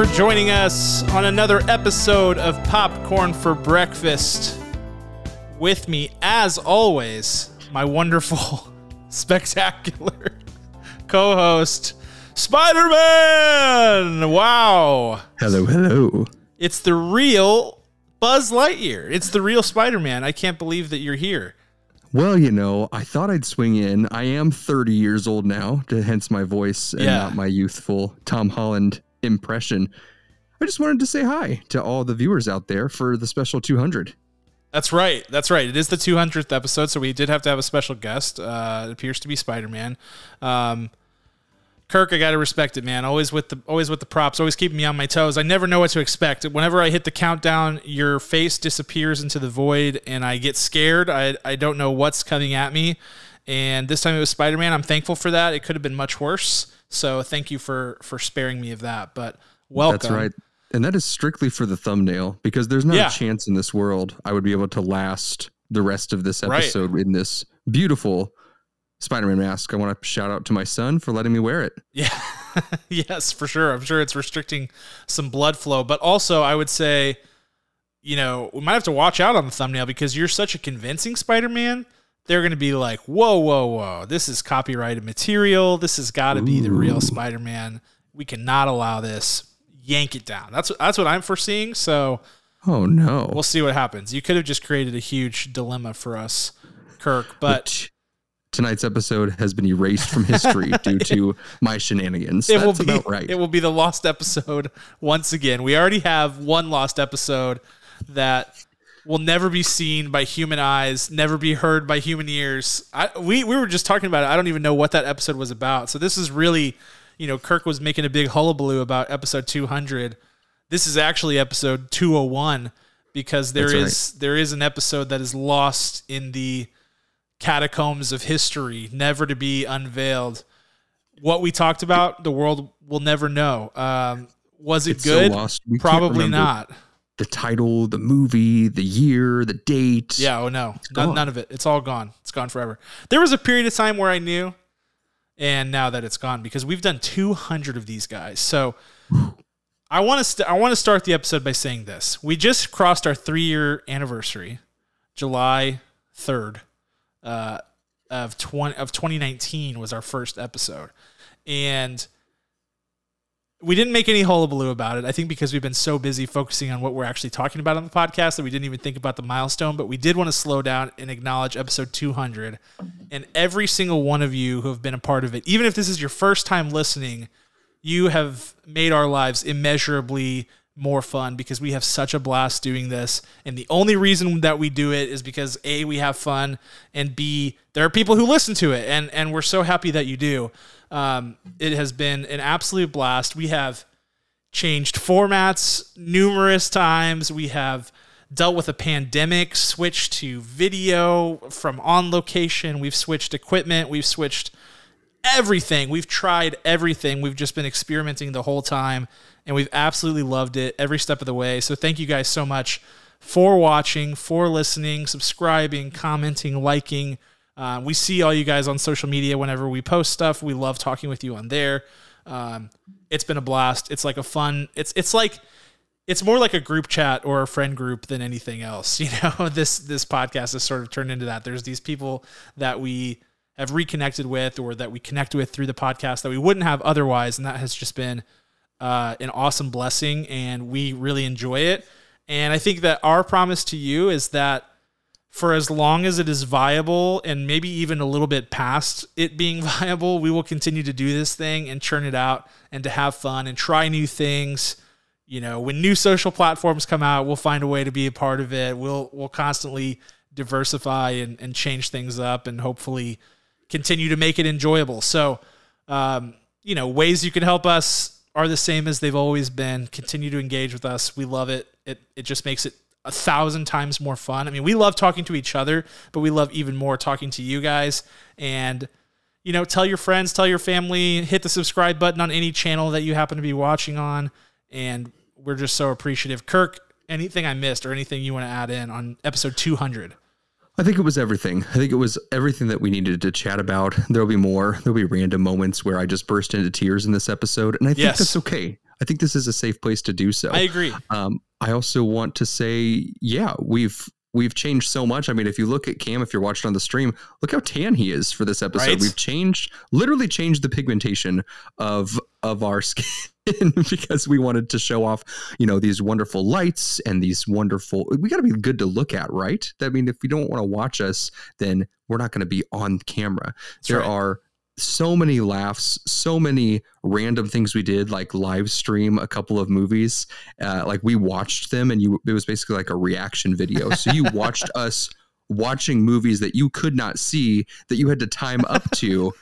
For joining us on another episode of Popcorn for Breakfast. With me, as always, my wonderful, spectacular co host, Spider Man! Wow. Hello, hello. It's the real Buzz Lightyear. It's the real Spider Man. I can't believe that you're here. Well, you know, I thought I'd swing in. I am 30 years old now, to hence my voice and Yeah. not my youthful Tom Holland impression. I just wanted to say hi to all the viewers out there for the special 200. That's right. That's right. It is the 200th episode, so we did have to have a special guest. Uh, it appears to be Spider Man. Um, Kirk, I gotta respect it, man. Always with the always with the props, always keeping me on my toes. I never know what to expect. Whenever I hit the countdown, your face disappears into the void, and I get scared. I I don't know what's coming at me. And this time it was Spider Man. I'm thankful for that. It could have been much worse. So thank you for for sparing me of that. But welcome. That's right. And that is strictly for the thumbnail because there's not Yeah. a chance in this world I would be able to last the rest of this Right. episode in this beautiful Spider Man mask. I want to shout out to my son for letting me wear it. Yeah. yes, for sure. I'm sure it's restricting some blood flow, but also I would say, you know, we might have to watch out on the thumbnail because you're such a convincing Spider-Man. They're going to be like, "Whoa, whoa, whoa! This is copyrighted material. This has got to be the real Spider-Man. We cannot allow this. Yank it down." That's that's what I'm foreseeing. So Oh, no. we'll see what happens. You could have just created a huge dilemma for us, Kirk. But Which tonight's episode has been erased from history due to my shenanigans. it That's will be about right. it will be the lost episode once again. We already have one lost episode that will never be seen by human eyes, never be heard by human ears. I, we we were just talking about it. I don't even know what that episode was about. So this is really, you know, Kirk was making a big hullabaloo about episode 200. This is actually episode 201 because there is That's there is an episode that is lost in the catacombs of history, never to be unveiled what we talked about, the world will never know. Um, was it It's so good? can't Probably not. The title, the movie, the year, the date. Yeah, oh no, none, none of it. It's all gone. It's gone forever. There was a period of time where I knew, and now that it's gone because we've done 200 of these guys. So I want to st- I want to start the episode by saying this: we just crossed our three year anniversary, July 3rd, uh, of 20 of 2019 was our first episode, and we didn't make any hullabaloo about it. I think because we've been so busy focusing on what we're actually talking about on the podcast that we didn't even think about the milestone. But we did want to slow down and acknowledge episode 200 and every single one of you who have been a part of it. Even if this is your first time listening, you have made our lives immeasurably more fun because we have such a blast doing this. And the only reason that we do it is because A, we have fun, and B, there are people who listen to it. And, and we're so happy that you do. Um, it has been an absolute blast. We have changed formats numerous times. We have dealt with a pandemic, switched to video from on location. We've switched equipment. We've switched everything. We've tried everything. We've just been experimenting the whole time and we've absolutely loved it every step of the way. So thank you guys so much for watching, for listening, subscribing, commenting, liking. Uh, we see all you guys on social media whenever we post stuff. We love talking with you on there. Um, it's been a blast. It's like a fun. It's it's like it's more like a group chat or a friend group than anything else. You know, this this podcast has sort of turned into that. There's these people that we have reconnected with or that we connect with through the podcast that we wouldn't have otherwise, and that has just been uh, an awesome blessing, and we really enjoy it. And I think that our promise to you is that for as long as it is viable and maybe even a little bit past it being viable, we will continue to do this thing and churn it out and to have fun and try new things. You know, when new social platforms come out, we'll find a way to be a part of it. We'll we'll constantly diversify and, and change things up and hopefully continue to make it enjoyable. So, um, you know, ways you can help us are the same as they've always been. Continue to engage with us. We love it. It it just makes it a thousand times more fun. I mean, we love talking to each other, but we love even more talking to you guys. And you know, tell your friends, tell your family, hit the subscribe button on any channel that you happen to be watching on. And we're just so appreciative. Kirk, anything I missed or anything you want to add in on episode 200? I think it was everything. I think it was everything that we needed to chat about. There'll be more. There'll be random moments where I just burst into tears in this episode, and I think Yes. that's okay. I think this is a safe place to do so. I agree. Um, I also want to say, yeah, we've we've changed so much. I mean, if you look at Cam, if you're watching on the stream, look how tan he is for this episode. Right? We've changed, literally changed the pigmentation of of our skin because we wanted to show off, you know, these wonderful lights and these wonderful. We got to be good to look at, right? I mean, if you don't want to watch us, then we're not going to be on camera. That's there right. are so many laughs, so many random things we did, like live stream a couple of movies. Uh, like we watched them, and you it was basically like a reaction video. So you watched us watching movies that you could not see that you had to time up to.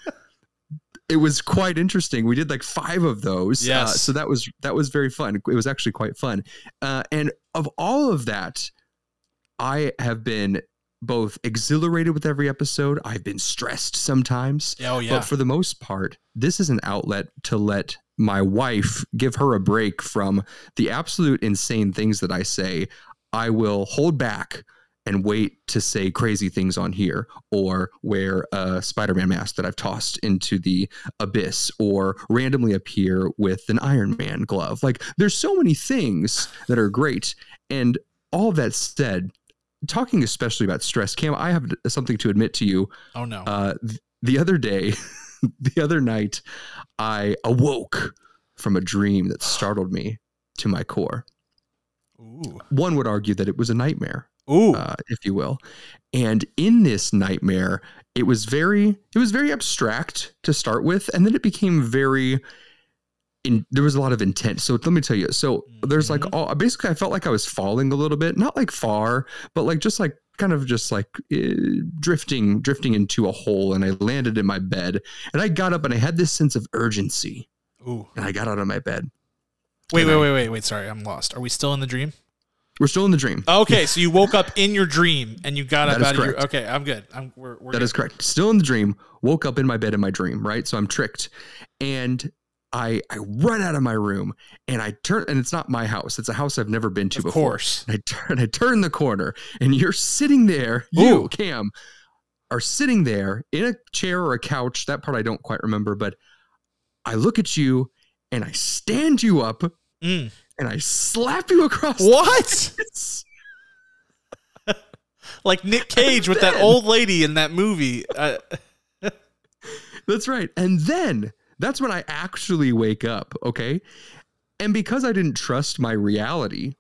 It was quite interesting. We did like five of those. Uh, so that was that was very fun. It was actually quite fun. Uh, and of all of that, I have been both exhilarated with every episode. I've been stressed sometimes. Oh yeah. But for the most part, this is an outlet to let my wife give her a break from the absolute insane things that I say. I will hold back and wait to say crazy things on here or wear a Spider-Man mask that I've tossed into the abyss or randomly appear with an Iron Man glove. Like there's so many things that are great. And all that said, talking especially about stress, Cam, I have something to admit to you. oh no. Uh, th- the other day, the other night, I awoke from a dream that startled me to my core. Ooh. One would argue that it was a nightmare, Ooh. uh, if you will. And in this nightmare, it was very, it was very abstract to start with, and then it became very. In, there was a lot of intent. So let me tell you. So there's like Mhm. all basically, I felt like I was falling a little bit, not like far, but like just like kind of just like eh, drifting, drifting into a hole. And I landed in my bed, and I got up, and I had this sense of urgency, Ooh. and I got out of my bed. Wait, wait, I- wait, wait, wait. Sorry, I'm lost. Are we still in the dream? We're still in the dream. Okay, so you woke up in your dream and you got up That is out of your. correct. Okay, I'm good. I'm we're, we're That good. is correct. Still in the dream. Woke up in my bed in my dream, right? So I'm tricked. And I I run out of my room and I turn and it's not my house. It's a house I've never been to Of before. course. And I turn I turn the corner and you're sitting there, you, Ooh. Cam, are sitting there in a chair or a couch. That part I don't quite remember, but I look at you and I stand you up Mm. and I slap you across What? the face. Like Nick Cage with that old lady in that movie. Uh, That's right. And then that's when I actually wake up, okay? And because I didn't trust my reality,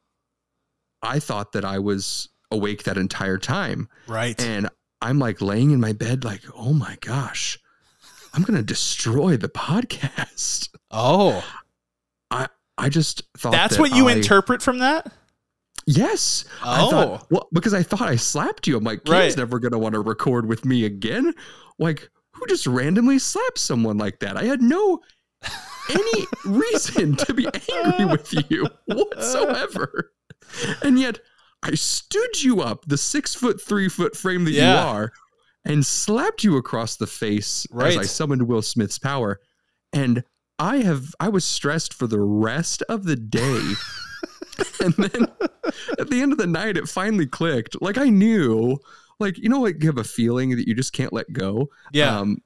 I thought that I was awake that entire time. right. And I'm like laying in my bed, like, oh my gosh, I'm going to destroy the podcast. oh, I I just thought that's that what you I- interpret from that. Yes. I Oh. thought, well, because I thought I slapped you. I'm like, Right. Kim's never going to want to record with me again. Like, who just randomly slaps someone like that? I had no any reason to be angry with you whatsoever. And yet I stood you up, the six foot, three foot frame that Yeah. you are, and slapped you across the face as I summoned Will Smith's power. And I have I was stressed for the rest of the day. and then at the end of the night it finally clicked. Like I knew, like you know, like you have a feeling that you just can't let go. Yeah. Um,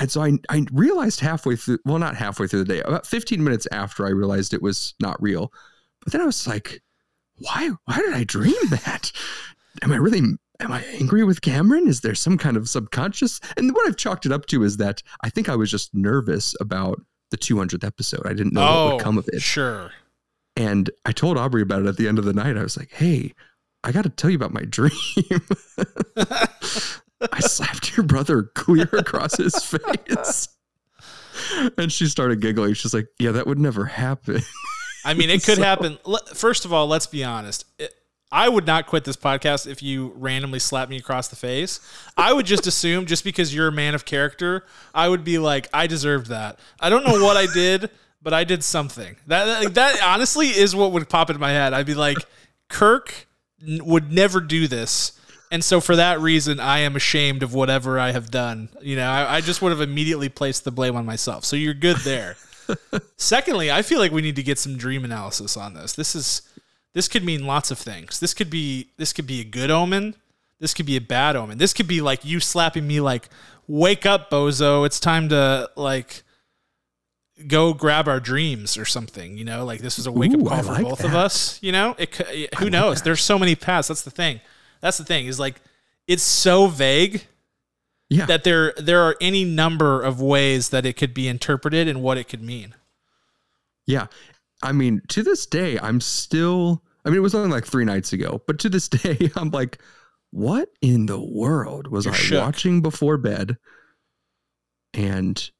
and so I, I realized halfway through, well, not halfway through the day, about 15 minutes after I realized it was not real. But then I was like, why, why did I dream that? Am I really, am I angry with Cameron? Is there some kind of subconscious? And what I've chalked it up to is that I think I was just nervous about the 200th episode. I didn't know what oh, would come of it. sure. And I told Aubrey about it at the end of the night. I was like, hey, I got to tell you about my dream. I slapped your brother clear across his face. And she started giggling. She's like, yeah, that would never happen. I mean, it could So- happen. First of all, let's be honest. It, I would not quit this podcast if you randomly slapped me across the face. I would just assume, just because you're a man of character, I would be like, I deserved that. I don't know what I did, but I did something. That that, that honestly is what would pop into my head. I'd be like, Kirk would never do this. And so for that reason, I am ashamed of whatever I have done. You know, I, I just would have immediately placed the blame on myself. So you're good there. Secondly, I feel like we need to get some dream analysis on this. This is this could mean lots of things. This could be this could be a good omen. This could be a bad omen. This could be like you slapping me like, "Wake up, bozo! It's time to like go grab our dreams or something. You know, like this was a wake up call for like both of us. You know, it. Who knows? There's so many paths. That's the thing. That's the thing. Is like it's so vague Yeah. that there there are any number of ways that it could be interpreted and what it could mean. Yeah. I mean, to this day, I'm still, I mean, it was only like three nights ago, but to this day, I'm like, what in the world was You're I shook. watching before bed? And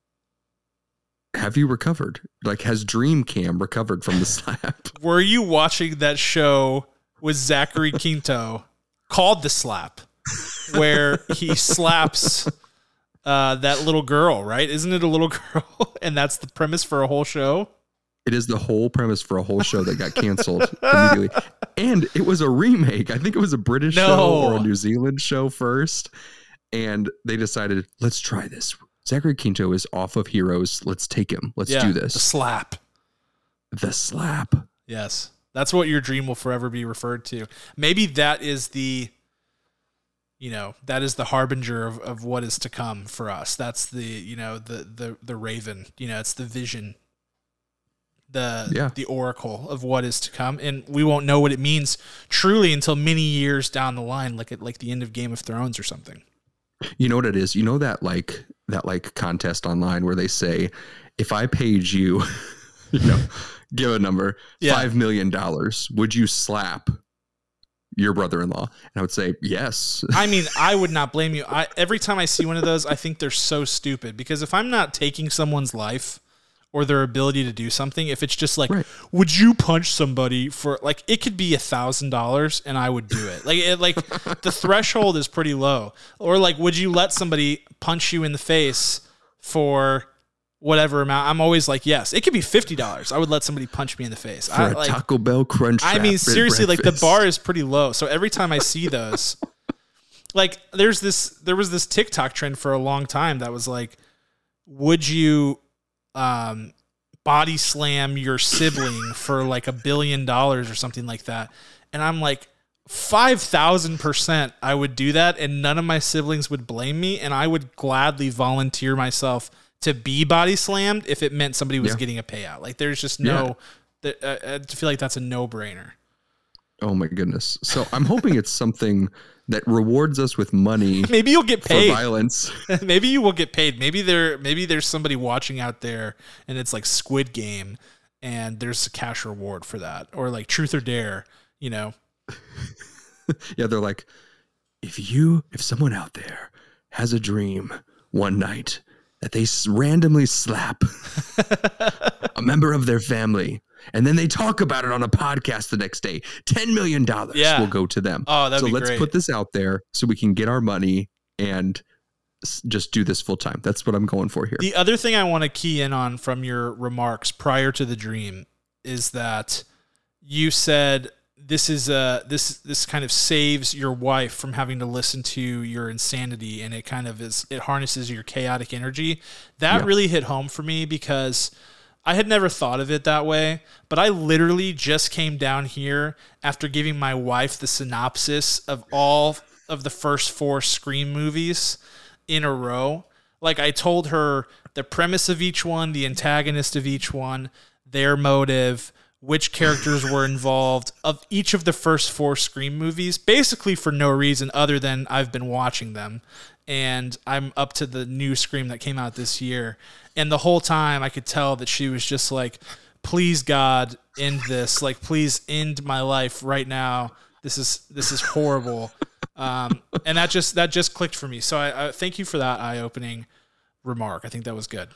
have you recovered? Like, has Dream Cam recovered from the slap? Were you watching that show with Zachary Quinto called The Slap, where he slaps uh, that little girl, right? Isn't it a little girl? and that's the premise for a whole show. It is the whole premise for a whole show that got canceled immediately. And it was a remake. I think it was a British show or a New Zealand show first. And they decided, let's try this. Zachary Quinto is off of Heroes. Let's take him. Let's yeah, do this. The slap. The slap. Yes. That's what your dream will forever be referred to. Maybe that is the you know, that is the harbinger of, of what is to come for us. That's the, you know, the the the raven, you know, it's the vision. The Yeah. the oracle of what is to come. And we won't know what it means truly until many years down the line, like at like the end of Game of Thrones or something. You know what it is? You know that like that like contest online where they say, if I paid you, you know, give a number, Yeah. five million dollars, would you slap your brother-in-law? And I would say yes. I mean, I would not blame you. I every time I see one of those, I think they're so stupid because if I'm not taking someone's life or their ability to do something, if it's just like, Right. would you punch somebody for like it could be a thousand dollars and I would do it. Like it, like the threshold is pretty low. Or like, would you let somebody punch you in the face for whatever amount? I'm always like, yes. It could be fifty dollars. I would let somebody punch me in the face. For I, a like, Taco Bell crunch. I mean, seriously, like the bar is pretty low. So every time I see those, like there's this, there was this TikTok trend for a long time that was like, would you, um, body slam your sibling for like a billion dollars or something like that? And I'm like, five thousand percent, I would do that, and none of my siblings would blame me, and I would gladly volunteer myself to be body slammed if it meant somebody was Yeah. getting a payout. Like, there's just no. that uh, I feel like that's a no brainer. Oh my goodness. So I'm hoping it's something that rewards us with money Maybe you'll get paid for violence. maybe you will get paid. Maybe there maybe there's somebody watching out there and it's like Squid Game and there's a cash reward for that. Or like Truth or Dare, you know. yeah, they're like, if you, if someone out there has a dream one night that they randomly slap a member of their family, and then they talk about it on a podcast the next day, ten million dollars Yeah. will go to them. Oh, that'd so let's great. put this out there so we can get our money and just do this full time. That's what I'm going for here. The other thing I want to key in on from your remarks prior to the dream is that you said this is uh this this kind of saves your wife from having to listen to your insanity and it kind of is it harnesses your chaotic energy. That Yeah. really hit home for me because I had never thought of it that way, but I literally just came down here after giving my wife the synopsis of all of the first four Scream movies in a row. Like I told her the premise of each one, the antagonist of each one, their motive, which characters were involved of each of the first four Scream movies, basically for no reason other than I've been watching them. And I'm up to the new Scream that came out this year. And the whole time I could tell that she was just like, please God, end this. Like, please end my life right now. This is this is horrible. Um, and that just that just clicked for me. So I, I thank you for that eye opening remark. I think that was good.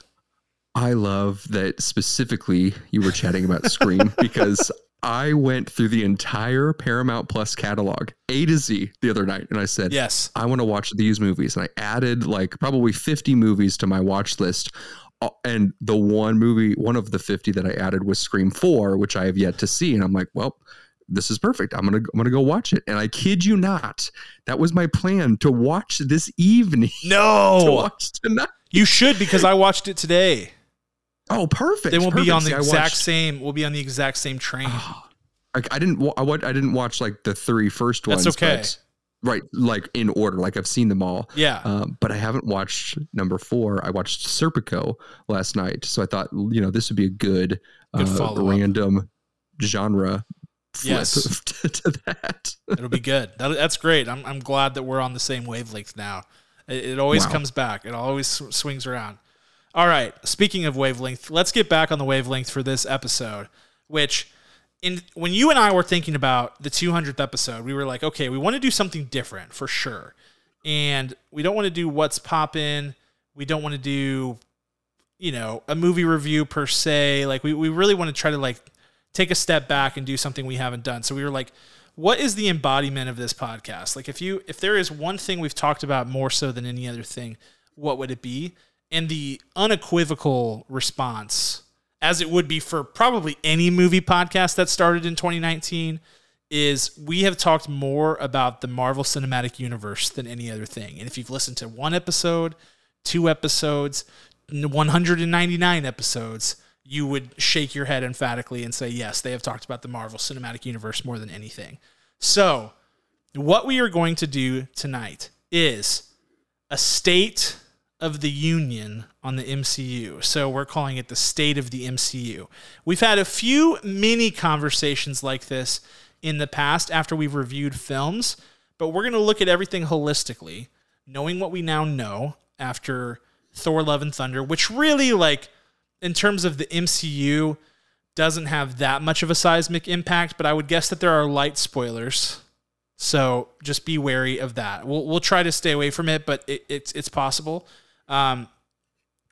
I love that specifically you were chatting about Scream because I went through the entire Paramount Plus catalog, A to Z, the other night, and I said, Yes. I want to watch these movies. And I added like probably 50 movies to my watch list. Uh, And the one movie, one of the 50 that I added was Scream 4, which I have yet to see. And I'm like, well, this is perfect. I'm gonna I'm gonna go watch it. And I kid you not, that was my plan to watch this evening. to No, watch tonight. you should because I watched it today. Oh, perfect. They will be perfect. on the See, exact watched- same. We'll be on the exact same train. Like I didn't I, I didn't watch like the three first ones. That's okay. but right, like in order. Like I've seen them all. Yeah. Um, but I haven't watched number four. I watched Serpico last night, so I thought you know this would be a good, Good uh, random genre flip Yes. to, to that. It'll be good. That, that's great. I'm, I'm glad that we're on the same wavelength now. It, it always Wow. comes back. It always sw- swings around. All right. Speaking of wavelength, let's get back on the wavelength for this episode. Which, in when you and I were thinking about the 200th episode, we were like, okay, we want to do something different for sure, and we don't want to do what's poppin'. We don't want to do, you know, a movie review per se. Like we, we really want to try to like take a step back and do something we haven't done. So we were like, what is the embodiment of this podcast? Like if you if there is one thing we've talked about more so than any other thing, what would it be? And the unequivocal response, as it would be for probably any movie podcast that started in 2019, is we have talked more about the Marvel Cinematic Universe than any other thing. And if you've listened to one episode, two episodes, 199 episodes, you would shake your head emphatically and say, yes, they have talked about the Marvel Cinematic Universe more than anything. So, what we are going to do tonight is a state of the union on the MCU. So, we're calling it the state of the MCU. We've had a few mini conversations like this in the past after we've reviewed films, but we're going to look at everything holistically, knowing what we now know after Thor Love and Thunder, which really, like, in terms of the MCU, doesn't have that much of a seismic impact, but I would guess that there are light spoilers. So just be wary of that. We'll, we'll try to stay away from it, but it, it's, it's possible. Um,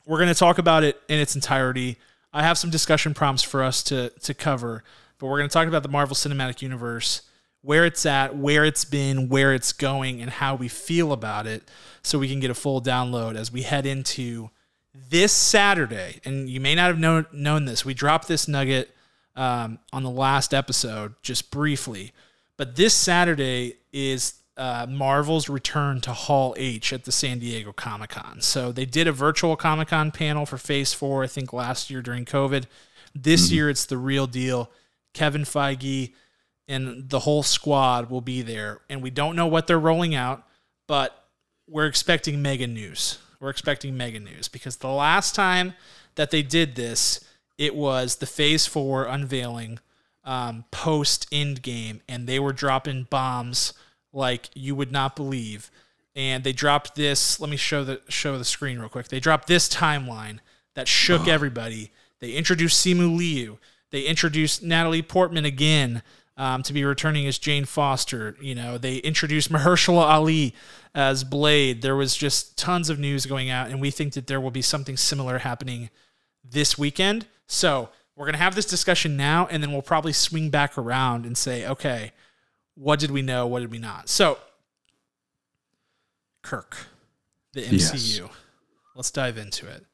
we're going to talk about it in its entirety. I have some discussion prompts for us to, to cover, but we're going to talk about the Marvel Cinematic Universe, where it's at, where it's been, where it's going, and how we feel about it so we can get a full download as we head into this Saturday, and you may not have known known this. We dropped this nugget um, on the last episode just briefly, but this Saturday is uh, Marvel's return to Hall H at the San Diego Comic Con. So they did a virtual Comic Con panel for Phase Four, I think last year during COVID. This year it's the real deal. Kevin Feige and the whole squad will be there, and we don't know what they're rolling out, but we're expecting mega news. We're expecting mega news because the last time that they did this, it was the Phase Four unveiling um, post Endgame, and they were dropping bombs like you would not believe. And they dropped this. Let me show the show the screen real quick. They dropped this timeline that shook everybody. They introduced Simu Liu. They introduced Natalie Portman again um, to be returning as Jane Foster. You know, they introduced Mahershala Ali as Blade. There was just tons of news going out, and we think that there will be something similar happening this weekend. So we're gonna have this discussion now, and then we'll probably swing back around and say, okay, what did we know? What did we not? So, Kirk, the MCU. Yes. Let's dive into it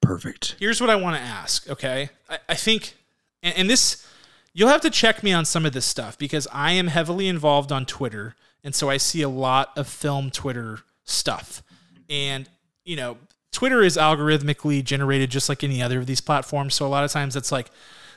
Perfect. here's what I want to ask. Okay, I, I think, and, and this, you'll have to check me on some of this stuff because I am heavily involved on Twitter, and so I see a lot of film Twitter stuff, and you know, Twitter is algorithmically generated just like any other of these platforms. So a lot of times it's like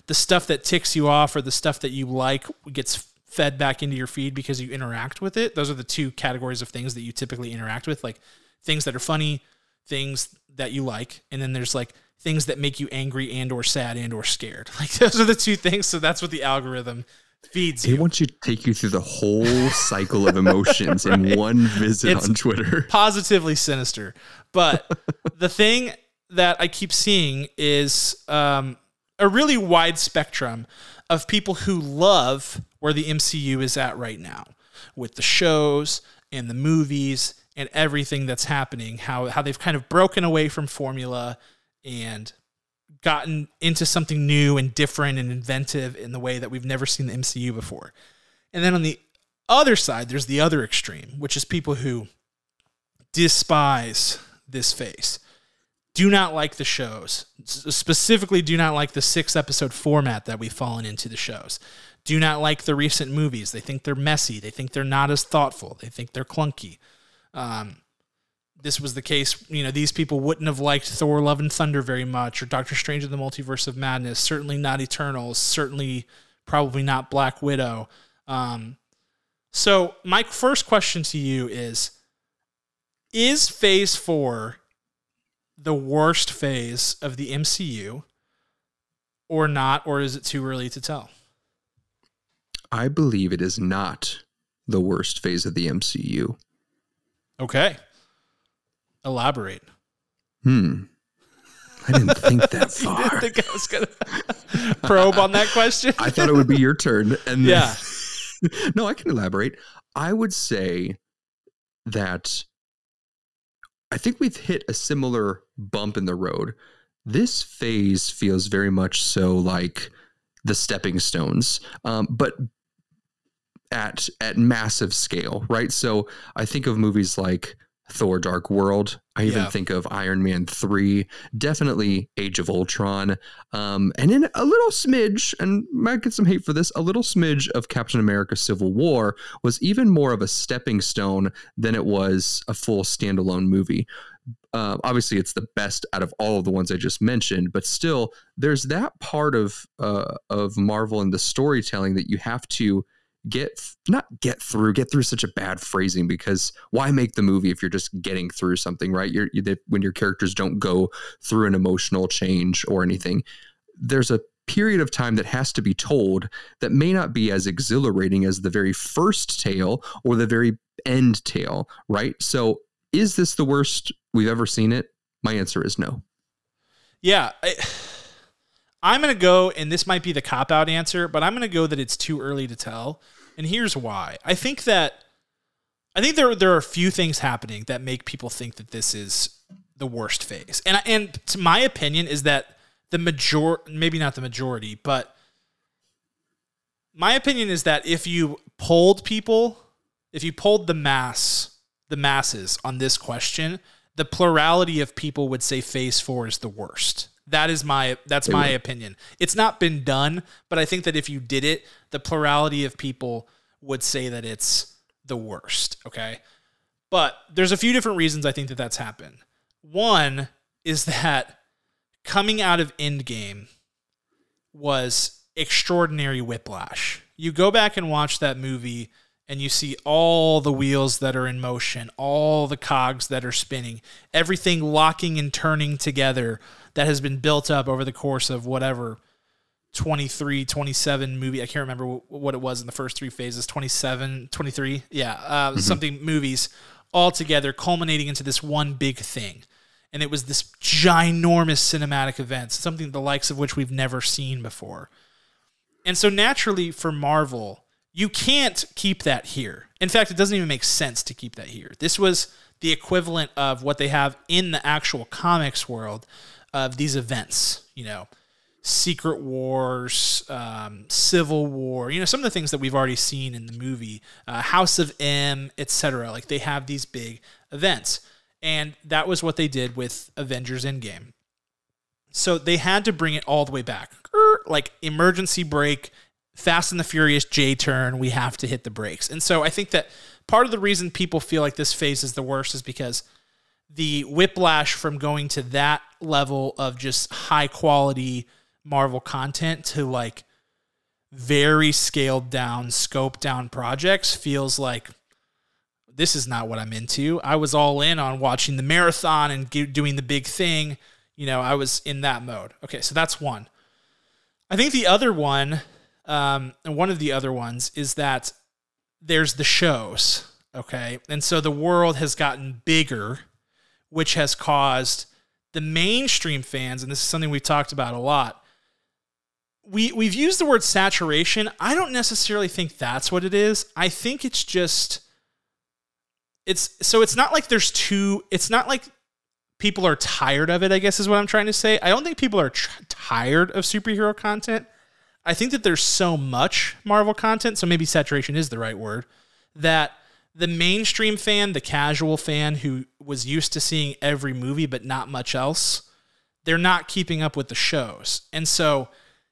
the stuff that ticks you off or the stuff that you like gets fed back into your feed because you interact with it. Those are the two categories of things that you typically interact with, like things that are funny, things that you like, and then there's like things that make you angry and or sad and or scared. Like those are the two things. So that's what the algorithm feeds He you. wants you to take you through the whole cycle of emotions in one visit It's- on Twitter. positively sinister. But the thing that I keep seeing is um, a really wide spectrum of people who love where the MCU is at right now with the shows and the movies and everything that's happening, how, how they've kind of broken away from formula and gotten into something new and different and inventive in the way that we've never seen the MCU before. And then on the other side, there's the other extreme, which is people who despise this face, do not like the shows, specifically, do not like the six episode format that we've fallen into the shows. Do not like the recent movies. They think they're messy. They think they're not as thoughtful. They think they're clunky. Um, this was the case, you know, these people wouldn't have liked Thor Love and Thunder very much, or Doctor Strange in the Multiverse of Madness, certainly not Eternals, certainly probably not Black Widow. Um, So, my first question to you is Is phase four the worst phase of the MCU or not, or is it too early to tell? I believe it is not the worst phase of the MCU. Okay. Elaborate. Hmm. I didn't think that far. didn't think I was going to probe on that question? I thought it would be your turn. And Yeah. no, I can elaborate. I would say that I think we've hit a similar bump in the road. This phase feels very much so like the stepping stones, um, but at at massive scale, right? So I think of movies like Thor: Dark World. I even Yeah. think of Iron Man three. Definitely Age of Ultron, um, and in a little smidge, and might get some hate for this. A little smidge of Captain America: Civil War was even more of a stepping stone than it was a full standalone movie. Uh, obviously, it's the best out of all of the ones I just mentioned, but still, there's that part of uh, of Marvel and the storytelling that you have to get not get through get through such a bad phrasing because why make the movie if you're just getting through something right you're you, that when your characters don't go through an emotional change or anything there's a period of time that has to be told that may not be as exhilarating as the very first tale or the very end tale right so is this the worst we've ever seen it my answer is no Yeah. I, I'm going to go, and this might be the cop out answer, but I'm going to go that it's too early to tell. And here's why. I think that. I think there there are a few things happening that make people think that this is the worst phase. And and to my opinion is that the major maybe not the majority, but my opinion is that if you polled people, if you polled the mass, the masses on this question, the plurality of people would say phase 4 is the worst. That is my that's my opinion. It's not been done, but I think that if you did it, the plurality of people would say that it's the worst, okay? But there's a few different reasons I think that that's happened. One is that coming out of Endgame was extraordinary whiplash. You go back and watch that movie and you see all the wheels that are in motion, all the cogs that are spinning, everything locking and turning together that has been built up over the course of whatever 23, 27 movie. I can't remember wh- what it was in the first three phases 27, 23. Yeah, uh, something movies all together, culminating into this one big thing. And it was this ginormous cinematic event, something the likes of which we've never seen before. And so naturally for Marvel, you can't keep that here. In fact, it doesn't even make sense to keep that here. This was the equivalent of what they have in the actual comics world of these events, you know, Secret Wars, um, Civil War, you know, some of the things that we've already seen in the movie, uh, House of M, etc. Like they have these big events. And that was what they did with Avengers Endgame. So they had to bring it all the way back. Er, Like emergency brake, Fast and the Furious J turn, we have to hit the brakes. And so I think that part of the reason people feel like this phase is the worst is because the whiplash from going to that level of just high quality Marvel content to like very scaled down, scoped down projects feels like this is not what I'm into. I was all in on watching the marathon and doing the big thing. You know, I was in that mode. Okay, so that's one. I think the other one, um, and one of the other ones is that there's the shows. Okay. And so the world has gotten bigger, which has caused the mainstream fans, and this is something we've talked about a lot. We, we've used the word saturation. I don't necessarily think that's what it is. I think it's just it's so it's not like there's two it's not like people are tired of it i guess is what i'm trying to say i don't think people are tr- tired of superhero content i think that there's so much marvel content so maybe saturation is the right word that the mainstream fan the casual fan who was used to seeing every movie but not much else they're not keeping up with the shows. And so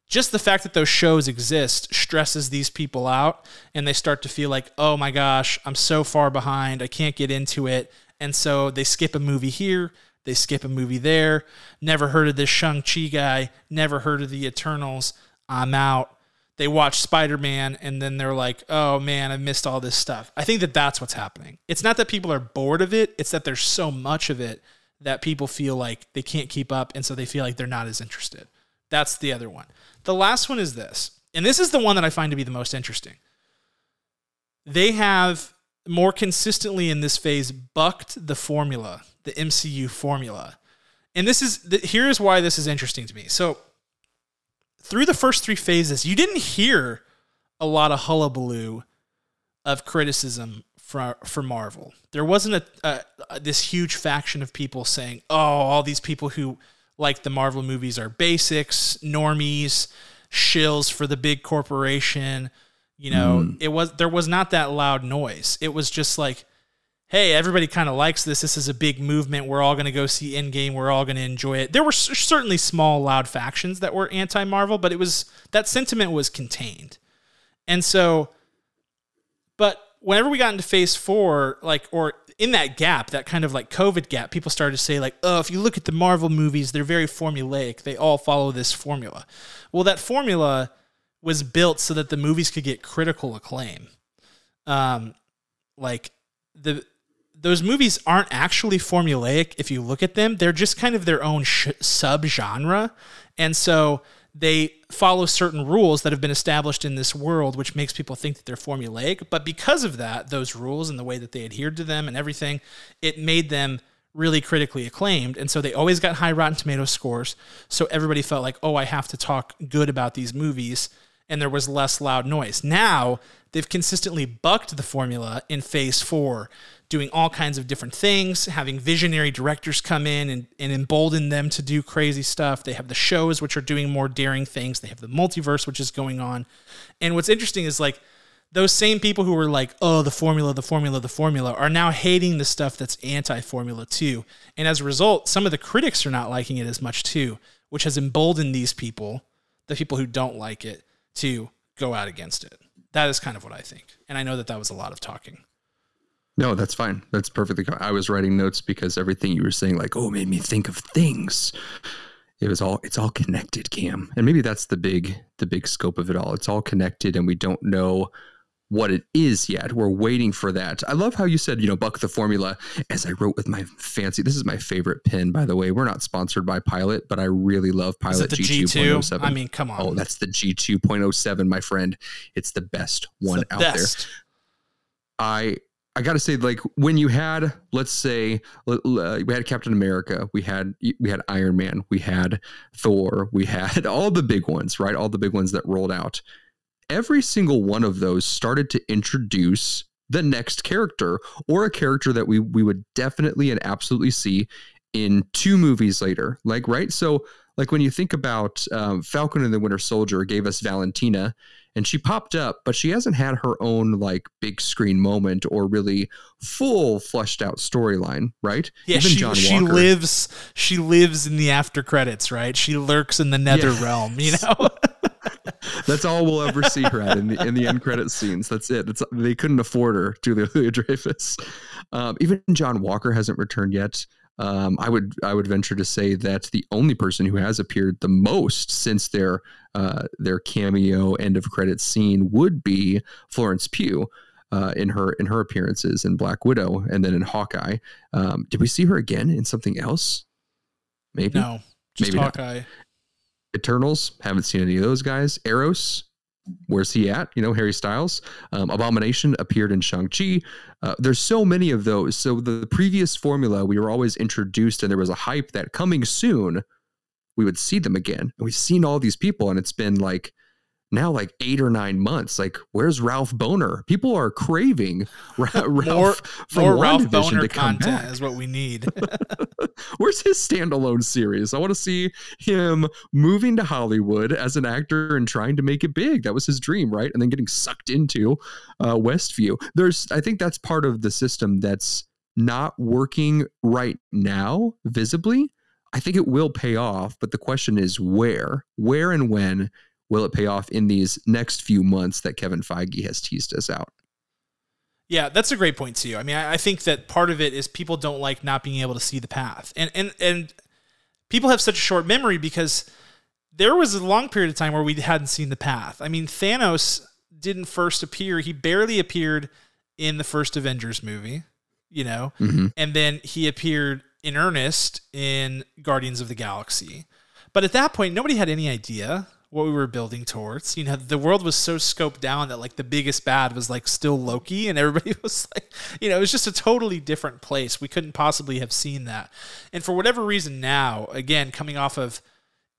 just the fact that those shows exist stresses these people out and they start to feel like oh my gosh i'm so far behind i can't get into it. And so they skip a movie here they skip a movie there. Never heard of this shang-chi guy never heard of the eternals i'm out they watch Spider-Man and then they're like, "Oh man, I missed all this stuff." I think that that's what's happening. It's not that people are bored of it, it's that there's so much of it that people feel like they can't keep up and so they feel like they're not as interested. That's the other one. The last one is this. And this is the one that I find to be the most interesting. They have more consistently in this phase bucked the formula, the MCU formula. And this is the, here's why this is interesting to me. So through the first three phases, you didn't hear a lot of hullabaloo of criticism for for Marvel. There wasn't a, a, this huge faction of people saying, "Oh, all these people who like the Marvel movies are basics, normies, shills for the big corporation." You know, mm. it was there was not that loud noise. It was just like, "Hey, everybody kind of likes this. This is a big movement. We're all going to go see Endgame. We're all going to enjoy it." There were certainly small, loud factions that were anti-Marvel, but it was that sentiment was contained, and so. But whenever we got into phase four, like, or in that gap, that kind of like COVID gap, people started to say, like, oh, if you look at the Marvel movies, they're very formulaic. They all follow this formula. Well, that formula was built so that the movies could get critical acclaim. Um, like the those movies aren't actually formulaic if you look at them. They're just kind of their own sh- sub genre, and so they follow certain rules that have been established in this world, which makes people think that they're formulaic. But because of that, those rules and the way that they adhered to them and everything, it made them really critically acclaimed. And so they always got high Rotten Tomato scores. So everybody felt like, oh, I have to talk good about these movies. And there was less loud noise. Now they've consistently bucked the formula in phase four doing all kinds of different things, having visionary directors come in and, and embolden them to do crazy stuff. They have the shows, which are doing more daring things. They have the multiverse, which is going on. And what's interesting is like those same people who were like, oh, the formula, the formula, the formula, are now hating the stuff that's anti formula too. And as a result, some of the critics are not liking it as much too, which has emboldened these people, the people who don't like it, to go out against it. That is kind of what I think. And I know that that was a lot of talking. No, that's fine. That's perfectly. I was writing notes because everything you were saying, like, oh, made me think of things. It was all. It's all connected, Cam, and maybe that's the big, the big scope of it all. It's all connected, and we don't know what it is yet. We're waiting for that. I love how you said, you know, buck the formula. As I wrote with my fancy, this is my favorite pin, by the way. We're not sponsored by Pilot, but I really love Pilot G2.07. I mean, come on. Oh, that's the G2.07, my friend. It's the best one the out best. there. I I got to say, like when you had, let's say, uh, we had Captain America, we had we had Iron Man, we had Thor, we had all the big ones, right? All the big ones that rolled out. Every single one of those started to introduce the next character or a character that we we would definitely and absolutely see in two movies later. Like right, so like when you think about um, Falcon and the Winter Soldier, gave us Valentina and she popped up, but she hasn't had her own like big screen moment or really full fleshed out storyline, right? Yeah, Even she, John she lives she lives in the after credits, right? She lurks in the nether yeah. realm, you know. That's all we'll ever see her at in the in the end credit scenes. That's it. That's they couldn't afford her, Julia Louis-Dreyfus. Um, even John Walker hasn't returned yet. Um, I would I would venture to say that the only person who has appeared the most since their uh, their cameo end of credit scene would be Florence Pugh. Uh, in her in her appearances in Black Widow and then in Hawkeye, um, did we see her again in something else? Maybe no, just Maybe Hawkeye. Not. Eternals haven't seen any of those guys. Eros where's he at? You know, Harry Styles. Um, Abomination appeared in Shang-Chi. Uh, there's so many of those. So the previous formula, we were always introduced and there was a hype that coming soon, we would see them again. And we've seen all these people and it's been like now like eight or nine months. Like, where's Ralph Bohner? People are craving Ra- Ralph more, from more Ralph Bohner content back. is what we need. where's his standalone series? I want to see him moving to Hollywood as an actor and trying to make it big. That was his dream, right? And then getting sucked into uh, Westview. There's, I think that's part of the system that's not working right now visibly. I think it will pay off, but the question is where, where and when will it pay off in these next few months that Kevin Feige has teased us out? Yeah, that's a great point too. I mean, I, I think that part of it is people don't like not being able to see the path, and and and people have such a short memory because there was a long period of time where we hadn't seen the path. I mean, Thanos didn't first appear; he barely appeared in the first Avengers movie, you know, Mm-hmm. and then he appeared in earnest in Guardians of the Galaxy. But at that point, nobody had any idea what we were building towards. You know, the world was so scoped down that like the biggest bad was like still Loki, and everybody was like, you know, it was just a totally different place. We couldn't possibly have seen that. And for whatever reason, now again, coming off of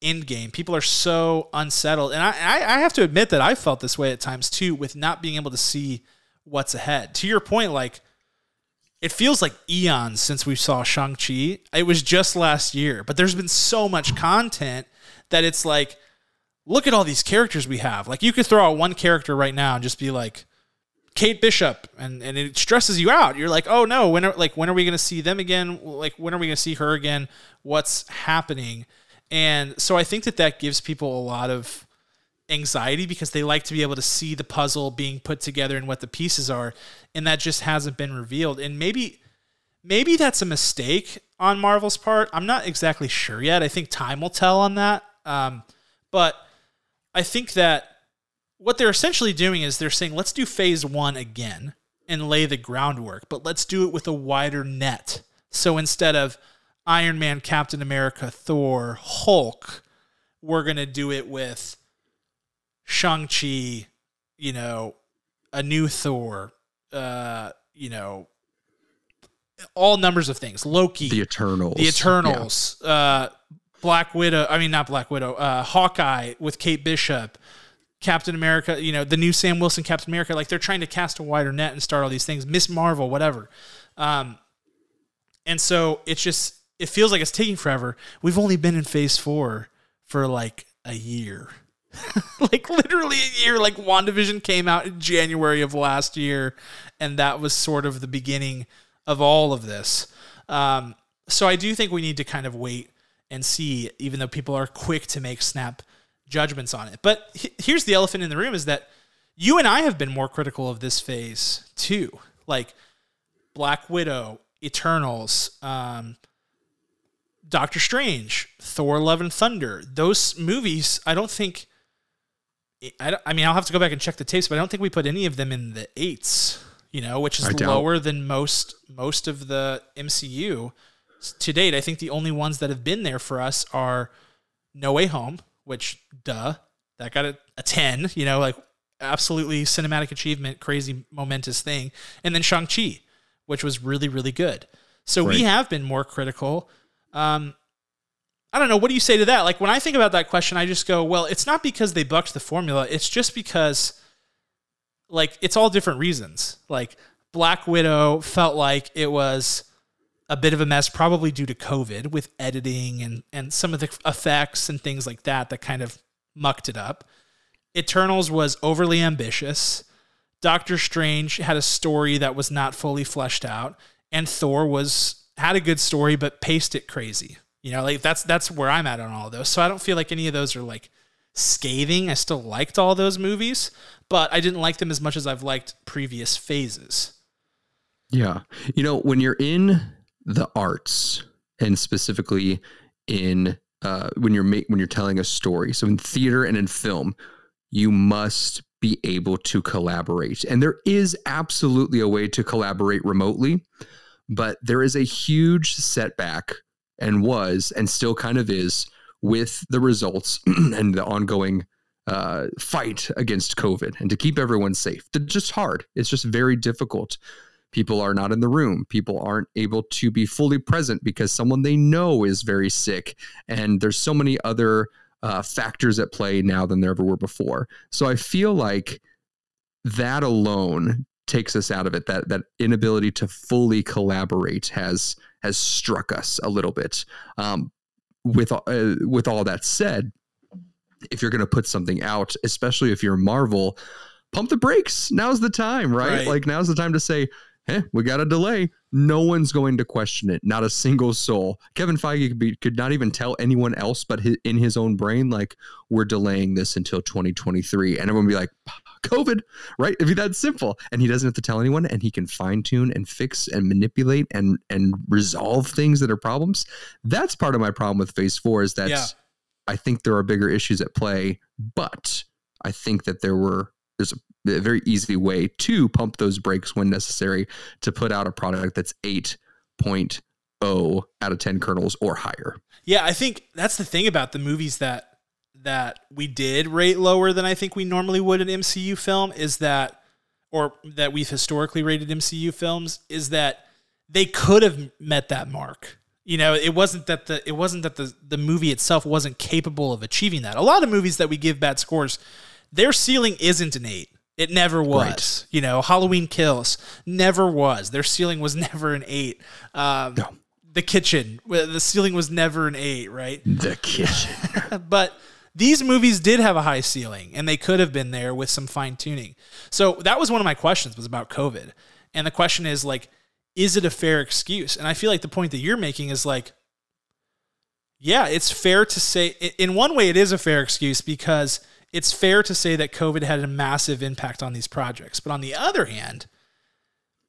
Endgame, people are so unsettled, and I, I, have to admit that I felt this way at times too, with not being able to see what's ahead. To your point, like it feels like eons since we saw Shang-Chi. It was just last year, but there's been so much content that it's like, look at all these characters we have. Like you could throw out one character right now and just be like Kate Bishop and, and it stresses you out. You're like, oh no, when are like when are we gonna see them again? Like when are we gonna see her again? What's happening? And so I think that that gives people a lot of anxiety because they like to be able to see the puzzle being put together and what the pieces are and that just hasn't been revealed and maybe maybe that's a mistake on marvel's part i'm not exactly sure yet i think time will tell on that um, but i think that what they're essentially doing is they're saying let's do phase one again and lay the groundwork but let's do it with a wider net so instead of iron man captain america thor hulk we're going to do it with Shang-Chi, you know, a new Thor, uh, you know, all numbers of things. Loki, The Eternals. the Eternals, uh, Black Widow. I mean, not Black Widow. Uh, Hawkeye with Kate Bishop, Captain America. You know, the new Sam Wilson Captain America. Like they're trying to cast a wider net and start all these things. Miss Marvel, whatever. Um, and so it's just it feels like it's taking forever. We've only been in Phase Four for like a year. like literally a year. Like WandaVision came out in January of last year, and that was sort of the beginning of all of this. Um, so I do think we need to kind of wait and see, even though people are quick to make snap judgments on it. But here's the elephant in the room: is that you and I have been more critical of this phase too. Like Black Widow, Eternals, um, Doctor Strange, Thor: Love and Thunder. Those movies, I don't think. I, don't- I mean, I'll have to go back and check the tapes, but I don't think we put any of them in the eights. You know, which is lower than most most of the MCU to date. I think the only ones that have been there for us are No Way Home, which duh, that got a, a ten. You know, like absolutely cinematic achievement, crazy momentous thing, and then Shang Chi, which was really really good. So we have been more critical. Um, I don't know. What do you say to that? Like when I think about that question, I just go, well, it's not because they bucked the formula. It's just because, like, it's all different reasons. Like Black Widow felt like it was a bit of a mess, probably due to COVID with editing and and some of the effects and things like that that kind of mucked it up. Eternals was overly ambitious. Doctor Strange had a story that was not fully fleshed out, and Thor was had a good story but paced it crazy. You know, like that's that's where I'm at on all those. So I don't feel like any of those are like scathing. I still liked all those movies, but I didn't like them as much as I've liked previous phases. Yeah. You know, when you're in the arts and specifically in uh, when you're ma- when you're telling a story, so in theater and in film, you must be able to collaborate. And there is absolutely a way to collaborate remotely, but there is a huge setback and was and still kind of is with the results and the ongoing uh, fight against COVID and to keep everyone safe. It's just hard. It's just very difficult. People are not in the room. People aren't able to be fully present because someone they know is very sick. And there's so many other uh, factors at play now than there ever were before. So I feel like that alone takes us out of it. That that inability to fully collaborate has has struck us a little bit. Um, with uh, with all that said, if you're going to put something out, especially if you're Marvel, pump the brakes. Now's the time, right? Right. Like now's the time to say, "Hey, we got a delay." No one's going to question it. Not a single soul. Kevin Feige could, be, could not even tell anyone else, but hi in his own brain, like we're delaying this until 2023, and everyone would be like, "COVID, right?" It'd be that simple. And he doesn't have to tell anyone, and he can fine tune and fix and manipulate and and resolve things that are problems. That's part of my problem with Phase Four is that Yeah. I think there are bigger issues at play, but I think that there were there's a, a very easy way to pump those brakes when necessary to put out a product that's 8.0 out of 10 kernels or higher. Yeah, I think that's the thing about the movies that that we did rate lower than I think we normally would an MCU film is that or that we've historically rated MCU films is that they could have met that mark. You know, it wasn't that the it wasn't that the the movie itself wasn't capable of achieving that. A lot of movies that we give bad scores, their ceiling isn't an 8. It never was. Right. You know, Halloween Kills never was. Their ceiling was never an 8. Um, no. The kitchen, the ceiling was never an 8, right? The kitchen. but these movies did have a high ceiling and they could have been there with some fine tuning. So that was one of my questions was about COVID. And the question is like is it a fair excuse? And I feel like the point that you're making is like, yeah, it's fair to say, in one way, it is a fair excuse because it's fair to say that COVID had a massive impact on these projects. But on the other hand,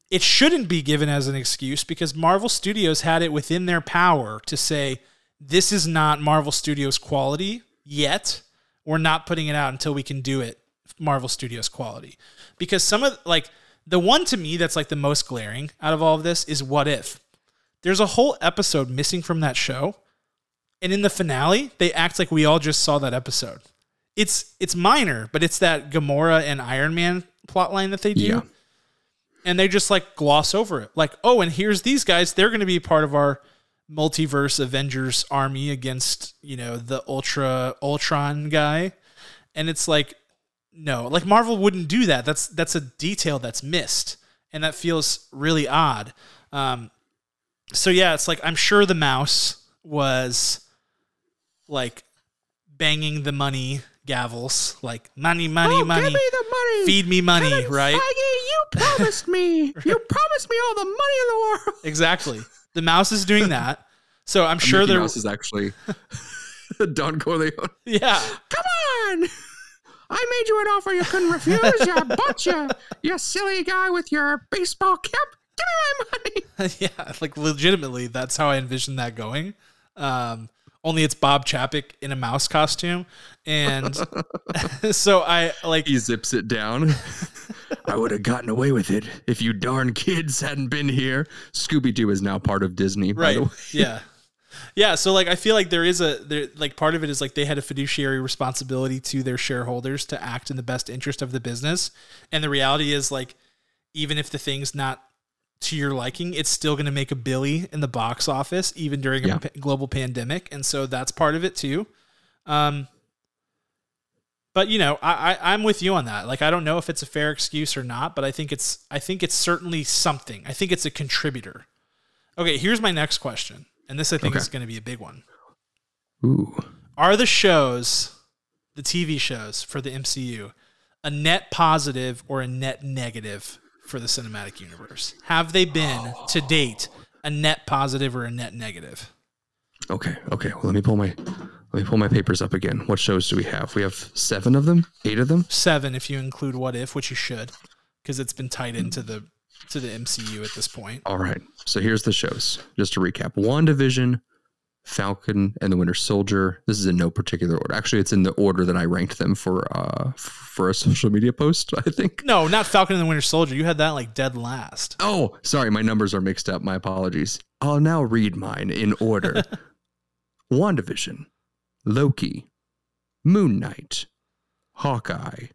it shouldn't be given as an excuse because Marvel Studios had it within their power to say, this is not Marvel Studios quality yet. We're not putting it out until we can do it Marvel Studios quality. Because some of, like, the one to me that's like the most glaring out of all of this is What If. There's a whole episode missing from that show. And in the finale, they act like we all just saw that episode. It's it's minor, but it's that Gamora and Iron Man plotline that they do. Yeah. And they just like gloss over it. Like, oh, and here's these guys. They're going to be part of our multiverse Avengers army against, you know, the Ultra Ultron guy. And it's like, no, like Marvel wouldn't do that. That's that's a detail that's missed, and that feels really odd. Um, so yeah, it's like I'm sure the mouse was like banging the money gavels, like money, money, oh, money, give me the money, feed me money, Kevin right? Feige, you promised me, you promised me all the money in the world. Exactly, the mouse is doing that. So I'm sure there mouse is actually Don Corleone. Yeah, come on. I made you an offer you couldn't refuse, you bunch of you silly guy with your baseball cap. Give me my money. yeah, like legitimately, that's how I envision that going. Um, only it's Bob Chapek in a mouse costume, and so I like he zips it down. I would have gotten away with it if you darn kids hadn't been here. Scooby Doo is now part of Disney, right? Yeah, yeah, so like I feel like there is a there like part of it is like they had a fiduciary responsibility to their shareholders to act in the best interest of the business. And the reality is like even if the thing's not to your liking, it's still going to make a billy in the box office even during yeah. a global pandemic, and so that's part of it too. Um but you know, I, I I'm with you on that. Like I don't know if it's a fair excuse or not, but I think it's I think it's certainly something. I think it's a contributor. Okay, here's my next question and this I think okay. is going to be a big one. Ooh. Are the shows, the TV shows for the MCU, a net positive or a net negative for the cinematic universe? Have they been oh. to date a net positive or a net negative? Okay, okay. Well, let me pull my let me pull my papers up again. What shows do we have? We have seven of them, eight of them. Seven, if you include What If, which you should, because it's been tied into the to the MCU at this point. All right. So here's the shows. Just to recap WandaVision, Falcon, and the Winter Soldier. This is in no particular order. Actually, it's in the order that I ranked them for uh for a social media post, I think. No, not Falcon and the Winter Soldier. You had that like dead last. Oh, sorry, my numbers are mixed up. My apologies. I'll now read mine in order. WandaVision, Loki, Moon Knight, Hawkeye,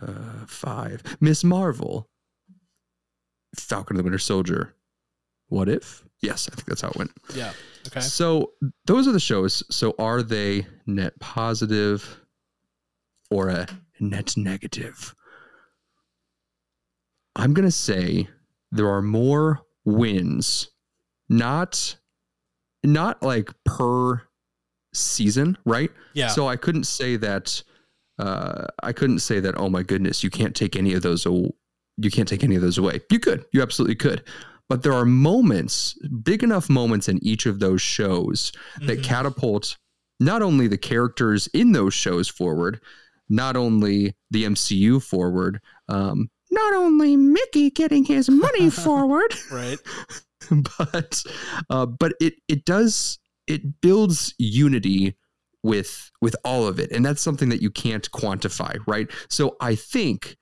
uh, five, Miss Marvel, Falcon and the Winter Soldier. What if? Yes, I think that's how it went. Yeah. Okay. So those are the shows. So are they net positive or a net negative? I'm going to say there are more wins, not not like per season, right? Yeah. So I couldn't say that uh, I couldn't say that, oh my goodness, you can't take any of those you can't take any of those away. You could, you absolutely could. But there are moments, big enough moments in each of those shows that mm-hmm. catapult not only the characters in those shows forward, not only the MCU forward, um, not only Mickey getting his money forward, right? but uh, but it it does it builds unity with with all of it and that's something that you can't quantify right so i think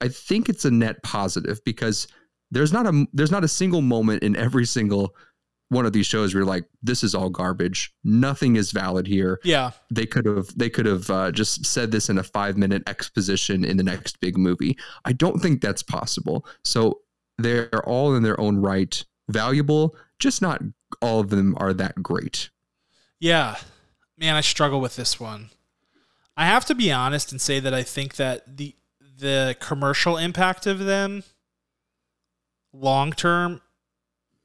i think it's a net positive because there's not a there's not a single moment in every single one of these shows where you're like this is all garbage nothing is valid here Yeah. they could have they could have uh, just said this in a five minute exposition in the next big movie i don't think that's possible so they're all in their own right valuable just not all of them are that great Yeah. Man, I struggle with this one. I have to be honest and say that I think that the the commercial impact of them long term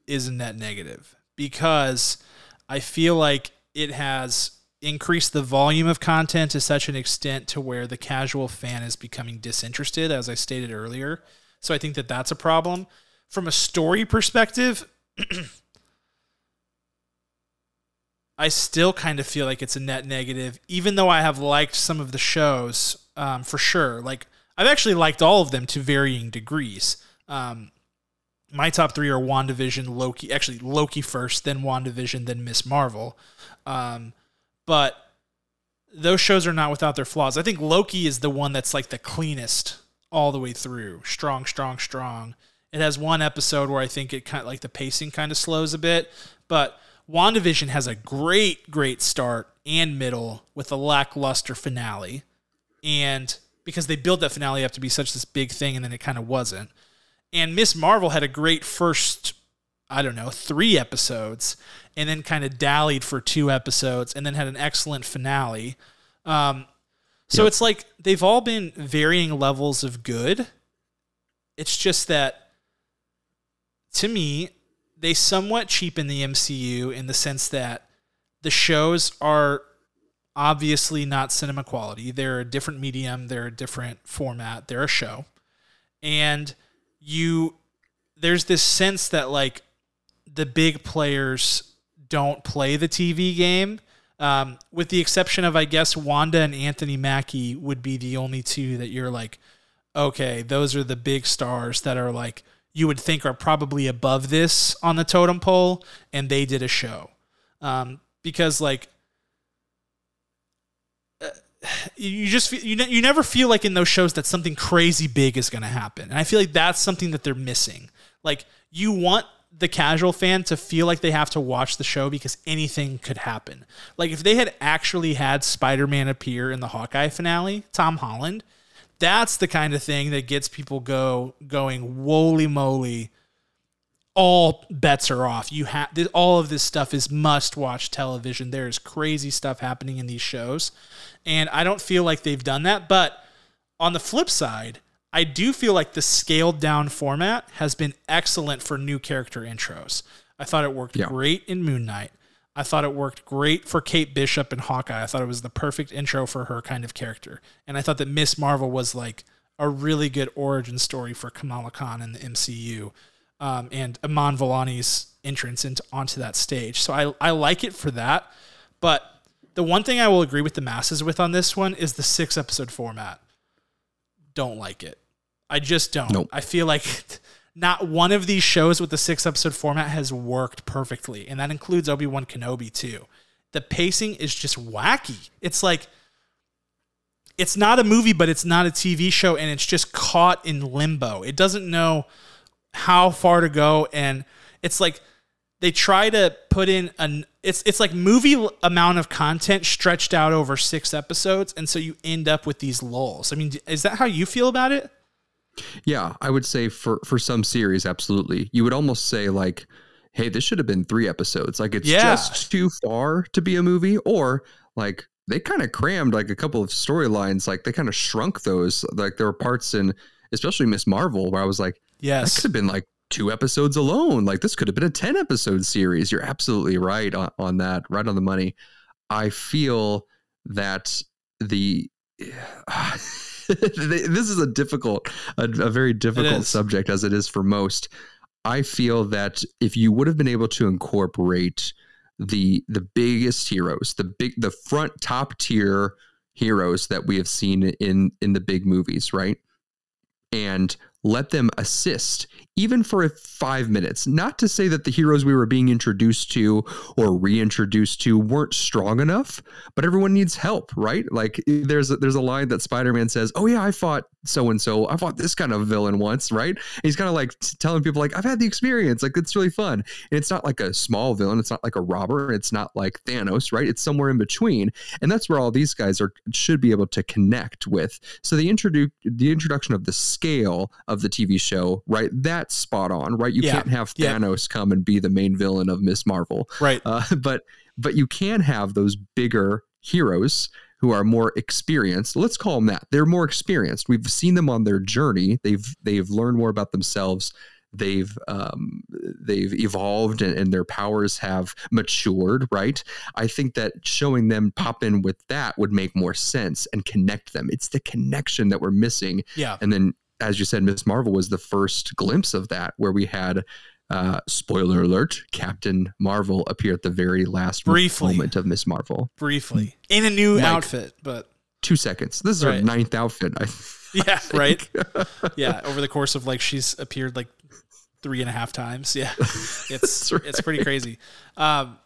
is a net negative because I feel like it has increased the volume of content to such an extent to where the casual fan is becoming disinterested as I stated earlier. So I think that that's a problem. From a story perspective, I still kind of feel like it's a net negative, even though I have liked some of the shows um, for sure. Like I've actually liked all of them to varying degrees. Um, my top three are WandaVision, Loki, actually Loki first, then WandaVision, then Miss Marvel. Um, but those shows are not without their flaws. I think Loki is the one that's like the cleanest all the way through. Strong, strong, strong. It has one episode where I think it kind of like the pacing kind of slows a bit, but WandaVision has a great, great start and middle with a lackluster finale. And because they built that finale up to be such this big thing and then it kind of wasn't. And Miss Marvel had a great first, I don't know, three episodes and then kind of dallied for two episodes and then had an excellent finale. Um, so Yep. it's like they've all been varying levels of good. It's just that to me, they somewhat cheapen the MCU in the sense that the shows are obviously not cinema quality. They're a different medium, they're a different format, they're a show. And you there's this sense that like the big players don't play the TV game. Um, with the exception of I guess Wanda and Anthony Mackie would be the only two that you're like, okay, those are the big stars that are like you would think are probably above this on the totem pole, and they did a show. Um, because like you just feel, you ne- you never feel like in those shows that something crazy big is going to happen. And I feel like that's something that they're missing. Like you want the casual fan to feel like they have to watch the show because anything could happen. Like if they had actually had Spider-Man appear in the Hawkeye finale, Tom Holland, that's the kind of thing that gets people go going woly moly all bets are off. You have all of this stuff is must watch television. There is crazy stuff happening in these shows, and I don't feel like they've done that. But on the flip side, I do feel like the scaled down format has been excellent for new character intros. I thought it worked Yeah. great in Moon Knight. I thought it worked great for Kate Bishop and Hawkeye. I thought it was the perfect intro for her kind of character. And I thought that Miss Marvel was like a really good origin story for Kamala Khan in the MCU um, and Iman Vellani's entrance into onto that stage. So I I like it for that. But the one thing I will agree with the masses with on this one is the six episode format. Don't like it. I just don't. Nope. I feel like not one of these shows with the six episode format has worked perfectly, and that includes Obi Wan Kenobi too. The pacing is just wacky. It's like it's not a movie, but it's not a TV show, and it's just caught in limbo. It doesn't know how far to go, and it's like they try to put in an it's it's like movie amount of content stretched out over six episodes, and so you end up with these lulls. I mean, is that how you feel about it? Yeah, I would say for for some series, absolutely. You would almost say like, "Hey, this should have been three episodes. Like, it's Yeah. just too far to be a movie." Or like they kind of crammed like a couple of storylines. Like they kind of shrunk those. Like there were parts in, especially Miss Marvel, where I was like, "That Yes. could have been like two episodes alone. Like this could have been a ten episode series." You're absolutely right on, on that. Right on the money. I feel that the this is a difficult a, a very difficult subject as it is for most i feel that if you would have been able to incorporate the the biggest heroes the big the front top tier heroes that we have seen in in the big movies right and let them assist even for five minutes. Not to say that the heroes we were being introduced to or reintroduced to weren't strong enough, but everyone needs help, right? Like there's a, there's a line that Spider-Man says, "Oh yeah, I fought so and so. I fought this kind of villain once, right?" And he's kind of like telling people like, "I've had the experience. Like it's really fun." And it's not like a small villain. It's not like a robber. It's not like Thanos, right? It's somewhere in between, and that's where all these guys are should be able to connect with. So the introduce the introduction of the scale of the TV show, right? That's spot on, right? You Yeah. can't have Yeah. Thanos come and be the main villain of Miss Marvel, Right. uh, but but you can have those bigger heroes who are more experienced. Let's call them that. They're more experienced. We've seen them on their journey. They've they've learned more about themselves. They've um, they've evolved and, and their powers have matured. Right. I think that showing them pop in with that would make more sense and connect them. It's the connection that we're missing. Yeah. And then, as you said, Miss Marvel was the first glimpse of that, where we had, uh, spoiler alert, Captain Marvel appear at the very last Briefly. moment of Miss Marvel. Briefly in a new Like- outfit, but Two seconds. This is her ninth outfit. I yeah, right. Yeah, over the course of like she's appeared like three and a half times. Yeah, it's right. it's pretty crazy. Um,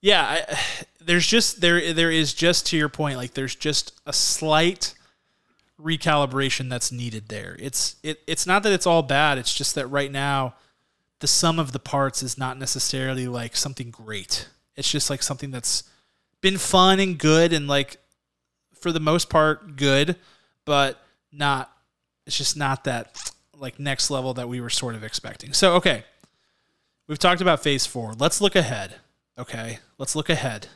yeah, I, there's just there there is just to your point like there's just a slight recalibration that's needed there. It's it it's not that it's all bad. It's just that right now the sum of the parts is not necessarily like something great. It's just like something that's been fun and good and like for the most part good, but not it's just not that like next level that we were sort of expecting. So okay. We've talked about phase 4. Let's look ahead. Okay? Let's look ahead.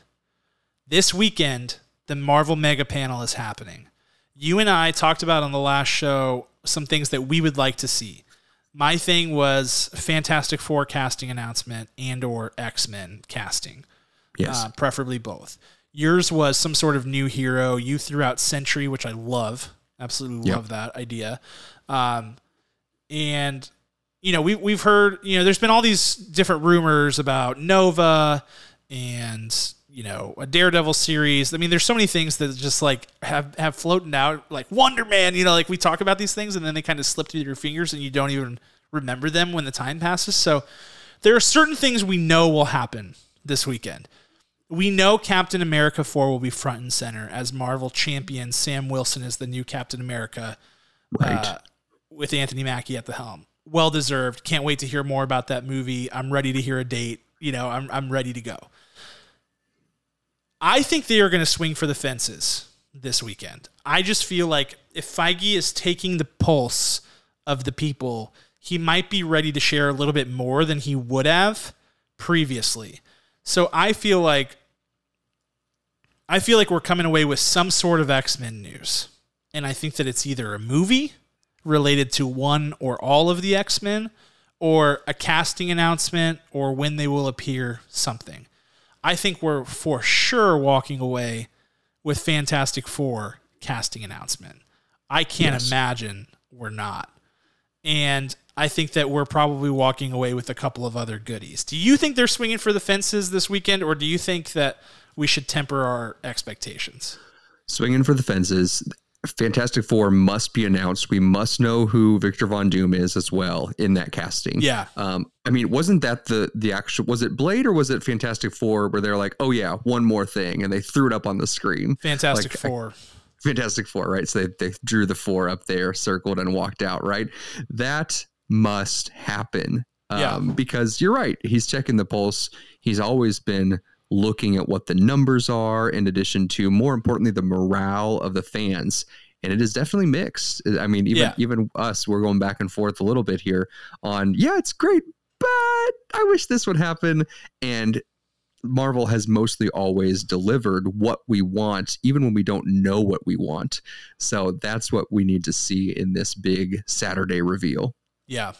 This weekend, the Marvel Mega Panel is happening. You and I talked about on the last show some things that we would like to see. My thing was Fantastic Four casting announcement and or X-Men casting yes. uh, preferably both. Yours was some sort of new hero. You threw out Sentry, which I love. Absolutely Yep. love that idea. Um, and you know, we we've heard you know, there's been all these different rumors about Nova and you know a Daredevil series. I mean, there's so many things that just like have have floated out, like Wonder Man. You know, like we talk about these things and then they kind of slip through your fingers and you don't even remember them when the time passes. So there are certain things we know will happen this weekend. We know Captain America 4 will be front and center as Marvel champion Sam Wilson is the new Captain America right. uh, with Anthony Mackie at the helm. Well deserved. Can't wait to hear more about that movie. I'm ready to hear a date. You know, I'm, I'm ready to go. I think they are going to swing for the fences this weekend. I just feel like if Feige is taking the pulse of the people, he might be ready to share a little bit more than he would have previously. So I feel like I feel like we're coming away with some sort of X-Men news. And I think that it's either a movie related to one or all of the X-Men or a casting announcement or when they will appear something. I think we're for sure walking away with Fantastic Four casting announcement. I can't Yes. imagine we're not. And I think that we're probably walking away with a couple of other goodies. Do you think they're swinging for the fences this weekend, or do you think that we should temper our expectations? Swinging for the fences. Fantastic Four must be announced. We must know who Victor Von Doom is as well in that casting. Yeah. Um, I mean, wasn't that the the actual? Was it Blade or was it Fantastic Four where they're like, oh yeah, one more thing, and they threw it up on the screen? Fantastic Like, I- Four. Fantastic Four, right? So they, they drew the four up there, circled, and walked out, right? That must happen. Yeah. Um, because you're right. He's checking the pulse. He's always been looking at what the numbers are, in addition to, more importantly, the morale of the fans. And it is definitely mixed. I mean, even Yeah. even us, we're going back and forth a little bit here on, yeah, it's great, but I wish this would happen. And Marvel has mostly always delivered what we want, even when we don't know what we want. So that's what we need to see in this big Saturday reveal. Yeah.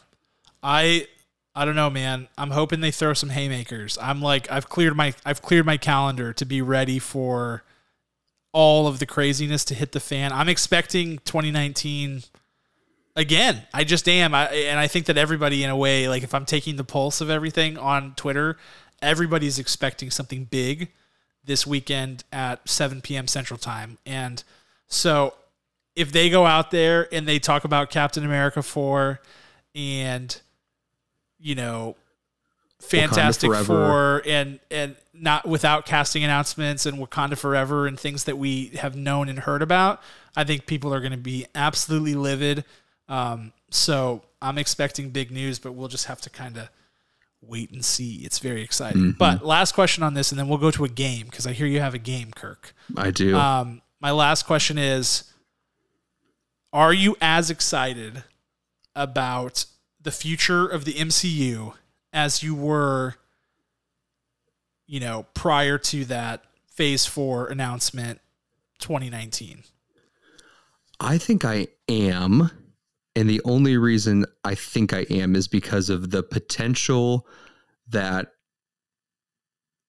I I don't know, man. I'm hoping they throw some haymakers. I'm like I've cleared my I've cleared my calendar to be ready for all of the craziness to hit the fan. I'm expecting 2019 again. I just am. I, and I think that everybody in a way like if I'm taking the pulse of everything on Twitter, everybody's expecting something big this weekend at 7 p.m. Central Time. And so if they go out there and they talk about Captain America 4 and you know, Fantastic. Four and and not without casting announcements and Wakanda Forever and things that we have known and heard about. I think people are going to be absolutely livid. Um, so I'm expecting big news, but we'll just have to kind of wait and see. It's very exciting. But last question on this, and then we'll go to a game because I hear you have a game, Kirk. I do. Um, my last question is Are you as excited about the future of the MCU as you were, you know, prior to that phase four announcement 2019? I think I am. And the only reason I think I am is because of the potential that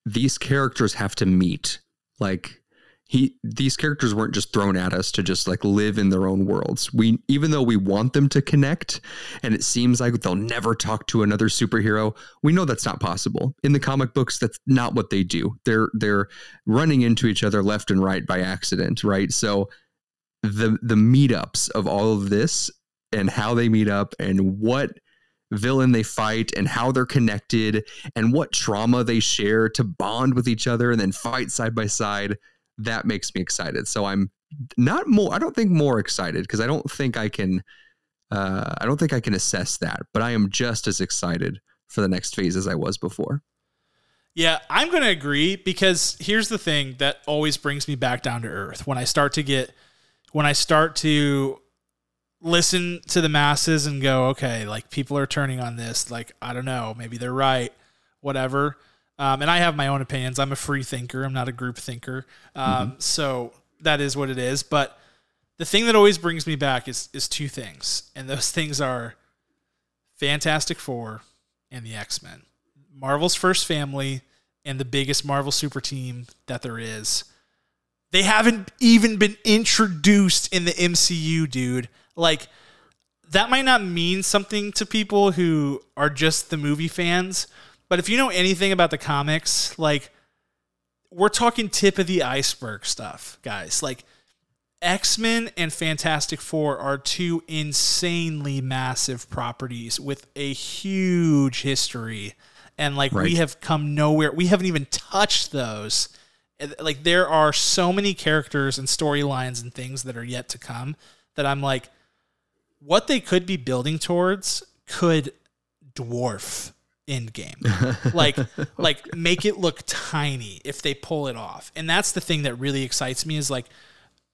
these characters have to meet. Like he these characters weren't just thrown at us to just like live in their own worlds. We even though we want them to connect and it seems like they'll never talk to another superhero, we know that's not possible. In the comic books that's not what they do. They're they're running into each other left and right by accident, right? So the the meetups of all of this and how they meet up and what villain they fight and how they're connected and what trauma they share to bond with each other and then fight side by side that makes me excited so i'm not more i don't think more excited because i don't think i can uh, i don't think i can assess that but i am just as excited for the next phase as i was before Yeah, I'm going to agree because here's the thing that always brings me back down to earth. When I start to get, when I start to listen to the masses and go, okay, like people are turning on this. Like, I don't know, maybe they're right, whatever. Um, and I have my own opinions. I'm a free thinker, I'm not a group thinker. Um, So that is what it is. But the thing that always brings me back is, is two things. And those things are Fantastic Four and the X Men. Marvel's first family and the biggest Marvel super team that there is. They haven't even been introduced in the MCU, dude. Like, that might not mean something to people who are just the movie fans, but if you know anything about the comics, like, we're talking tip of the iceberg stuff, guys. Like, X Men and Fantastic Four are two insanely massive properties with a huge history. And like we have come nowhere. We haven't even touched those. Like there are so many characters and storylines and things that are yet to come that I'm like, what they could be building towards could dwarf Endgame. like like make it look tiny if they pull it off. And that's the thing that really excites me is like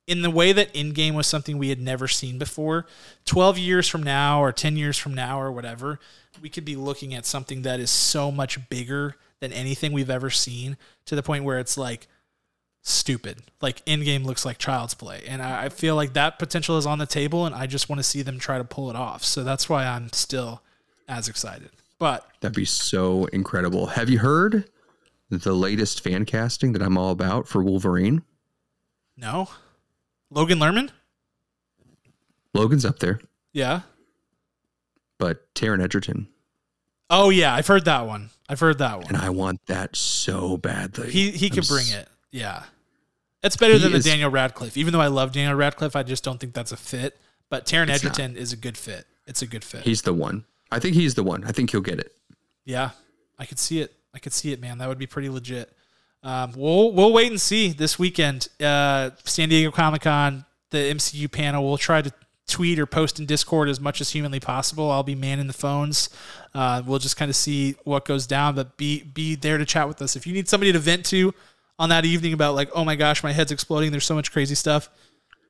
in the way that Endgame was something we had never seen before, 12 years from now or 10 years from now or whatever, we could be looking at something that is so much bigger than anything we've ever seen to the point where it's like stupid. Like Endgame looks like child's play. And I, I feel like that potential is on the table and I just want to see them try to pull it off. So that's why I'm still as excited. But That'd be so incredible. Have you heard the latest fan casting that I'm all about for Wolverine? no. Logan Lerman? Logan's up there, Yeah. but Taron Egerton. Oh yeah, I've heard that one. I've heard that one. And I want that so badly. He he I'm could bring s- it. Yeah. It's better than the Daniel Radcliffe. Even though I love Daniel Radcliffe, I just don't think that's a fit. But Taron It's not. Egerton is a good fit. It's a good fit. He's the one. I think he's the one. I think he'll get it. yeah. I could see it. I could see it, man. That would be pretty legit. Um, we'll we'll wait and see this weekend. Uh, San Diego Comic Con, the MCU panel. We'll try to tweet or post in Discord as much as humanly possible. I'll be manning the phones. Uh, we'll just kind of see what goes down, but be be there to chat with us. If you need somebody to vent to on that evening about like, oh my gosh, my head's exploding. There's so much crazy stuff.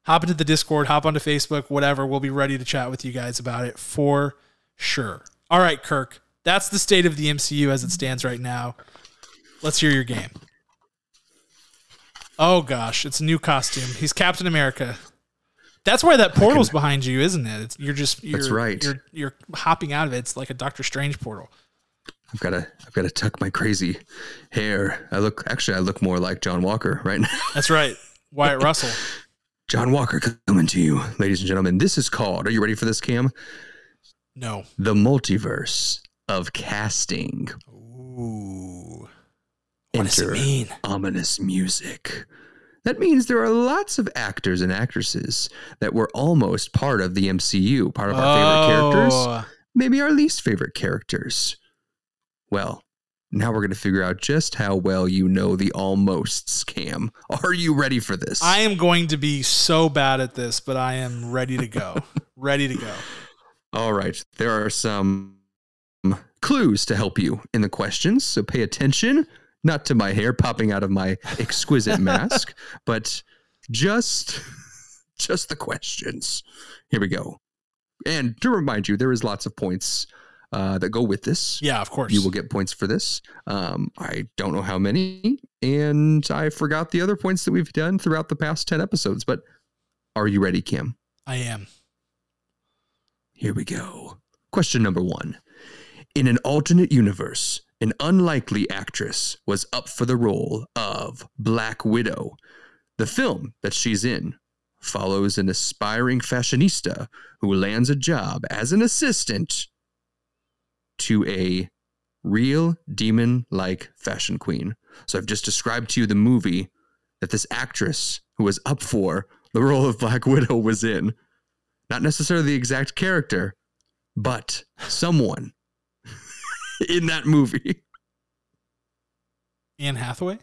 Hop into the Discord, hop onto Facebook, whatever. We'll be ready to chat with you guys about it for sure. All right, Kirk. That's the state of the MCU as it stands right now. Let's hear your game. Oh gosh, it's a new costume. He's Captain America. That's why that portal's behind you, isn't it? It's, you're just you're, That's right. You're you're hopping out of it. It's like a Doctor Strange portal. I've got to I've got to tuck my crazy hair. I look actually I look more like John Walker right now. That's right. Wyatt Russell. John Walker coming to you, ladies and gentlemen. This is called. Are you ready for this, Cam? No. The multiverse of casting. Ooh. What does it mean? ominous music. That means there are lots of actors and actresses that were almost part of the MCU, part of our favorite oh. characters, Oh, maybe our least favorite characters. Well, now we're going to figure out just how well you know the almosts, Cam. Are you ready for this? I am going to be so bad at this, but I am ready to go. ready to go. All right. There are some clues to help you in the questions, so pay attention. Not to my hair popping out of my exquisite mask, but just just the questions. Here we go. And to remind you, there is lots of points uh, that go with this. Yeah, of course. You will get points for this. Um, I don't know how many, and I forgot the other points that we've done throughout the past 10 episodes, but are you ready, Kim? I am. Here we go. Question number one. In an alternate universe, an unlikely actress was up for the role of Black Widow. The film that she's in follows an aspiring fashionista who lands a job as an assistant to a real demon like fashion queen. So I've just described to you the movie that this actress who was up for the role of Black Widow was in. Not necessarily the exact character, but someone in that movie. Anne Hathaway?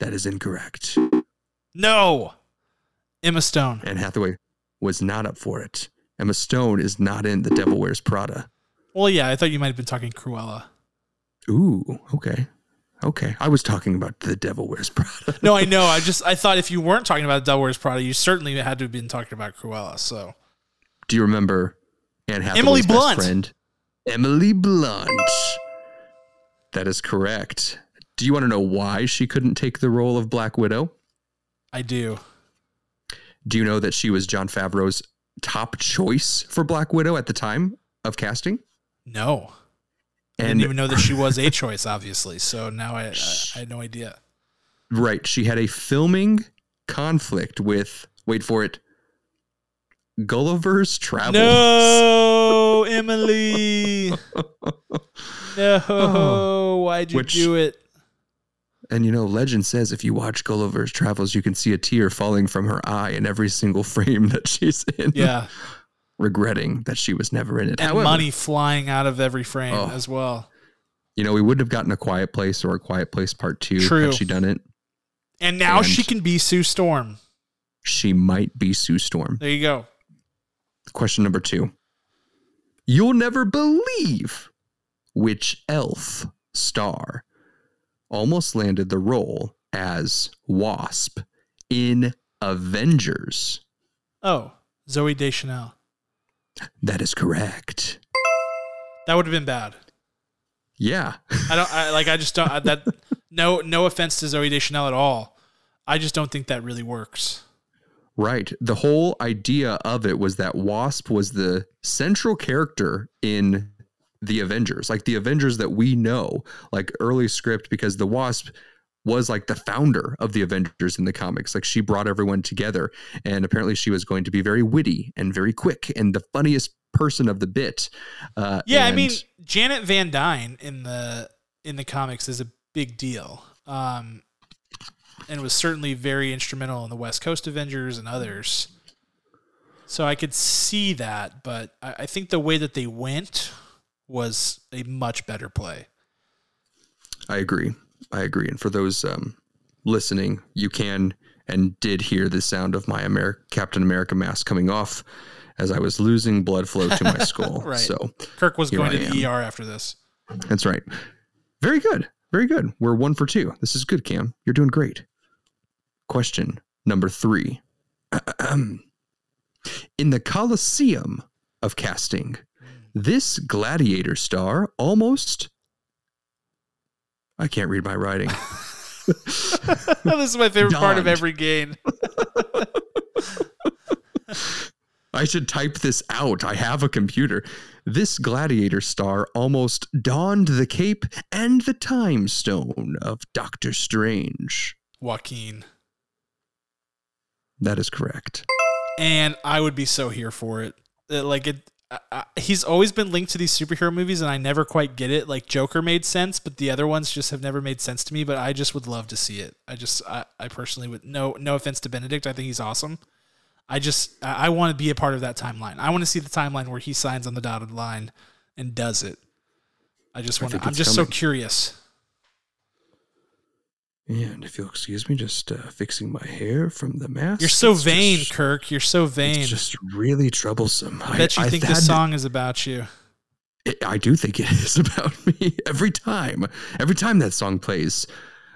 That is incorrect. No. Emma Stone. Anne Hathaway was not up for it. Emma Stone is not in The Devil Wears Prada. Well, yeah, I thought you might have been talking Cruella. Ooh, okay. Okay. I was talking about The Devil Wears Prada. No, I know. I just I thought if you weren't talking about Devil Wears Prada, you certainly had to have been talking about Cruella. So Do you remember Anne Hathaway's Emily best Blunt. friend? Emily Blunt. That is correct. Do you want to know why she couldn't take the role of Black Widow? I do. Do you know that she was Jon Favreau's top choice for Black Widow at the time of casting? No. I And didn't even know that she was a choice, obviously. So now I, I, I had no idea. right, she had a filming conflict with wait for it, Gulliver's Travels. No, Emily. No, Oh. why'd you Which- do it? And you know, legend says if you watch Gulliver's Travels, you can see a tear falling from her eye in every single frame that she's in. Yeah, regretting that she was never in it. and However, money flying out of every frame Oh. as well. you know, we wouldn't have gotten a Quiet Place or a Quiet Place Part Two True. had she done it. And now And- she can be Sue Storm. She might be Sue Storm. There you go. Question number two. You'll never believe which elf star almost landed the role as Wasp in Avengers. Oh, Zooey Deschanel. That is correct. That would have been bad. Yeah. I don't I, like. I just don't. I, that no, no offense to Zooey Deschanel at all. I just don't think that really works. Right. The whole idea of it was that Wasp was the central character in the Avengers, like the Avengers that we know, like early script, because the Wasp was like the founder of the Avengers in the comics. Like she brought everyone together, and apparently she was going to be very witty and very quick and the funniest person of the bit. Uh, Yeah, I mean Janet Van Dyne in the in the comics is a big deal, um, and was certainly very instrumental in the West Coast Avengers and others. So I could see that, but I, I think the way that they went was a much better play. I agree. I agree. And for those um, listening, you can and did hear the sound of my Amer- Captain America mask coming off as I was losing blood flow to my skull. Right. So Kirk was going I to the am. ER after this. that's right. Very good. Very good. We're one for two. This is good, Cam. You're doing great. Question number three. In the Colosseum of casting, this gladiator star almost. I can't read my writing. this is my favorite part of every game. I should type this out. I have a computer. This gladiator star almost donned the cape and the time stone of Doctor Strange. Joaquin. That is correct. and I would be so here for it. Like it, I, he's always been linked to these superhero movies, and I never quite get it. Like Joker made sense, but the other ones just have never made sense to me. But I just would love to see it. I just, I, I personally would. No, no offense to Benedict, I think he's awesome. I just, I, I want to be a part of that timeline. I want to see the timeline where he signs on the dotted line and does it. I just want to. I'm just so curious. And if you'll excuse me, just uh, fixing my hair from the mask. You're so It's vain, just- Kirk. You're so vain. It's just really troublesome. I bet you think had- this song is about you. it- I do think it is about me every time. Every time that song plays.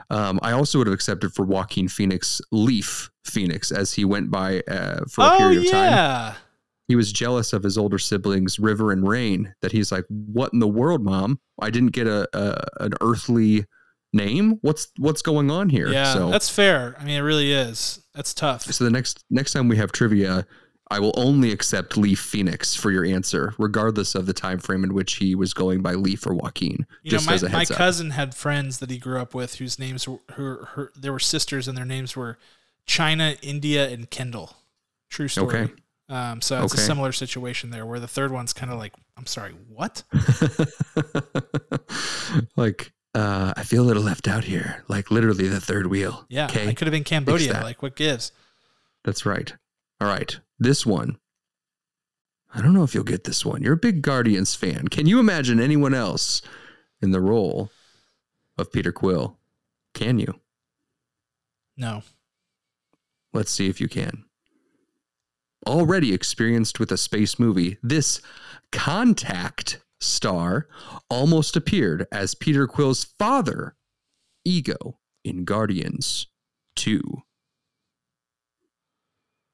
Um, I also would have accepted for Joaquin Phoenix, Leaf Phoenix, as he went by uh, for a Oh period of time. yeah. He was jealous of his older siblings, River and Rain. That he's like, "What in the world, mom? I didn't get a, a an earthly name. What's what's going on here?" Yeah, so that's fair. I mean, it really is. That's tough. So the next next time we have trivia, I will only accept Leaf Phoenix for your answer, regardless of the time frame in which he was going by Leaf or Joaquin. You know, my, as a my heads up. cousin had friends that he grew up with whose names were her, her they were sisters and their names were China, India, and Kendall. True story. Okay. Um, so it's a similar situation there where the third one's kind of like, I'm sorry, what? like uh, I feel a little left out here. Like literally the third wheel. Yeah, Okay. I could have been Cambodia. Like, what gives? That's right. All right. This one. I don't know if you'll get this one. You're a big Guardians fan. Can you imagine anyone else in the role of Peter Quill? Can you? No. Let's see if you can. Already experienced with a space movie, this Contact star almost appeared as Peter Quill's father, Ego, in Guardians 2.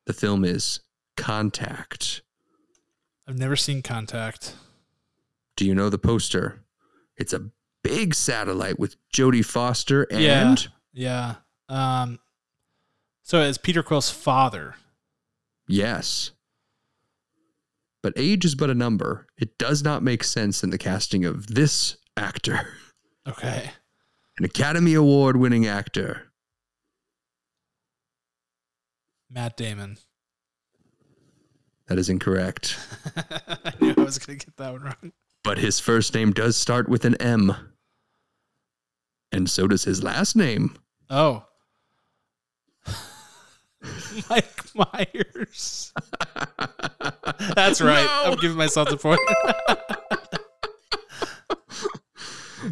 The film is Contact. I've never seen Contact. Do you know the poster? It's a big satellite with Jodie Foster Yeah. and Yeah. Um, so it's Peter Quill's father. Yes. But age is but a number. It does not make sense in the casting of this actor, Okay. an Academy Award winning actor. Matt Damon. That is incorrect. I knew I was going to get that one wrong. But his first name does start with an M. And so does his last name. Oh. Mike Myers. That's right. No. I'm giving myself the point.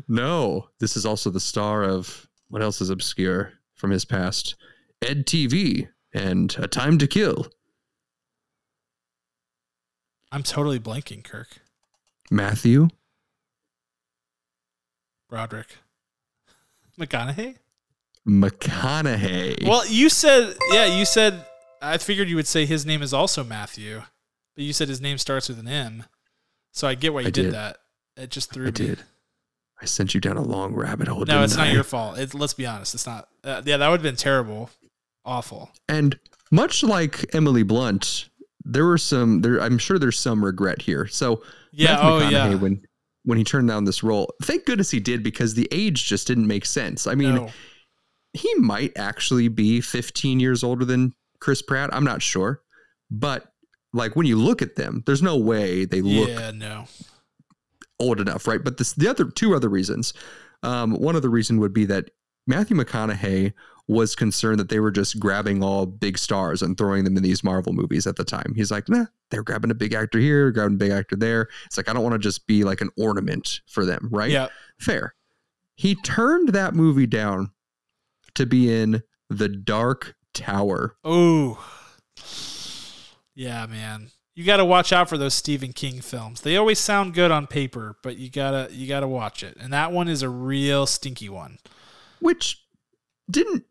No, this is also the star of what else is obscure from his past? Ed TV and A Time to Kill. I'm totally blanking, Kirk. Matthew Broderick. McConaughey? McConaughey. Well, you said, yeah, you said, I figured you would say his name is also Matthew, but you said his name starts with an M. So I get why you did. did. that. It just threw I me. did. I sent you down a long rabbit hole. No, it's not I? your fault. It, let's be honest. It's not. Uh, yeah, that would have been terrible. Awful. And much like Emily Blunt, there were some. There, I'm sure there's some regret here. So Yeah. Matthew oh, yeah. when when he turned down this role, thank goodness he did because the age just didn't make sense. I mean, no. he might actually be 15 years older than Chris Pratt. I'm not sure, but like when you look at them, there's no way they look Yeah, no. old enough, right? But this, the other two other reasons. Um, one other reason would be that Matthew McConaughey was concerned that they were just grabbing all big stars and throwing them in these Marvel movies at the time. He's like, nah, they're grabbing a big actor here, grabbing a big actor there. It's like I don't want to just be like an ornament for them, right? Yeah. Fair. He turned that movie down to be in The Dark Tower. Oh. Yeah, man. You got to watch out for those Stephen King films. They always sound good on paper, but you got to you got to watch it. And that one is a real stinky one. which didn't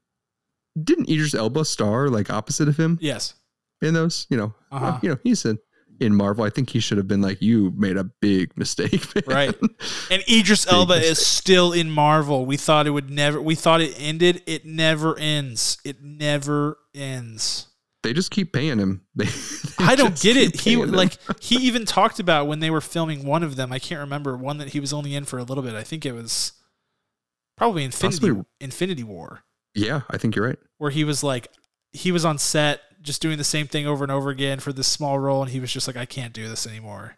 didn't Idris Elba star like opposite of him Yes. in those? You know, Uh-huh. you know, he's in in Marvel. I think he should have been like, "You made a big mistake, man." Right. And Idris Elba mistake. is still in Marvel. We thought it would never we thought it ended. It never ends. It never ends. They just keep paying him. They, they I don't get it. He like he even talked about when they were filming one of them. I can't remember one that he was only in for a little bit. I think it was probably Infinity Possibly- Infinity War, yeah, I think you're right. where he was like he was on set just doing the same thing over and over again for this small role, and he was just like, I can't do this anymore.